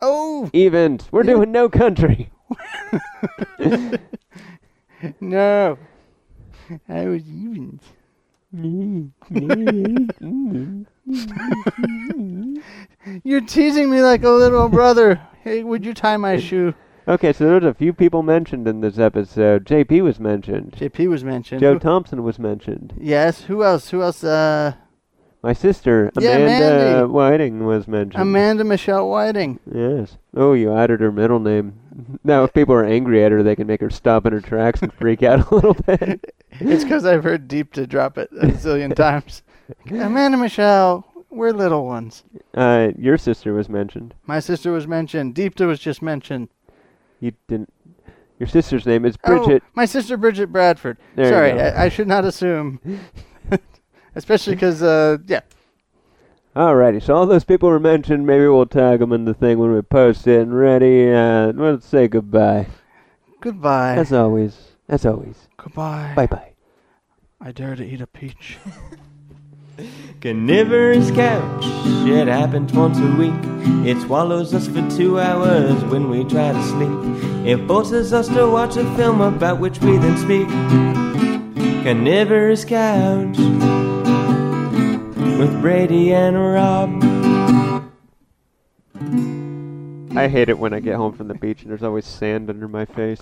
Oh Evens. We're doing No Country. no! I was evens. You're teasing me like a little brother. Hey, would you tie my shoe? Okay, so there's a few people mentioned in this episode. JP was mentioned. JP was mentioned. Joe Who- Thompson was mentioned. yes. Who else? Who else? Uh, My sister, Yeah, Amanda Mandy. Whiting, was mentioned. Amanda Michelle Whiting. Yes. Oh, you added her middle name. Now, if people are angry at her, they can make her stop in her tracks and freak out a little bit. It's because I've heard Deepta drop it a zillion times. Amanda Michelle, we're little ones. Uh, your sister was mentioned. My sister was mentioned. Deepta was just mentioned. You didn't. Your sister's name is Bridget. Oh, my sister Bridget Bradford. There Sorry. I, I should not assume. Especially because, uh, yeah. Alrighty, so all those people were mentioned. Maybe we'll tag them in the thing when we post it. And ready, uh, let's say goodbye. Goodbye. As always. As always. Goodbye. Bye bye. I dare to eat a peach. Carnivorous couch, it happens once a week. It swallows us for two hours when we try to sleep. It forces us to watch a film about which we then speak. Carnivorous couch with Brady and Rob. I hate it when I get home from the beach and there's always sand under my face.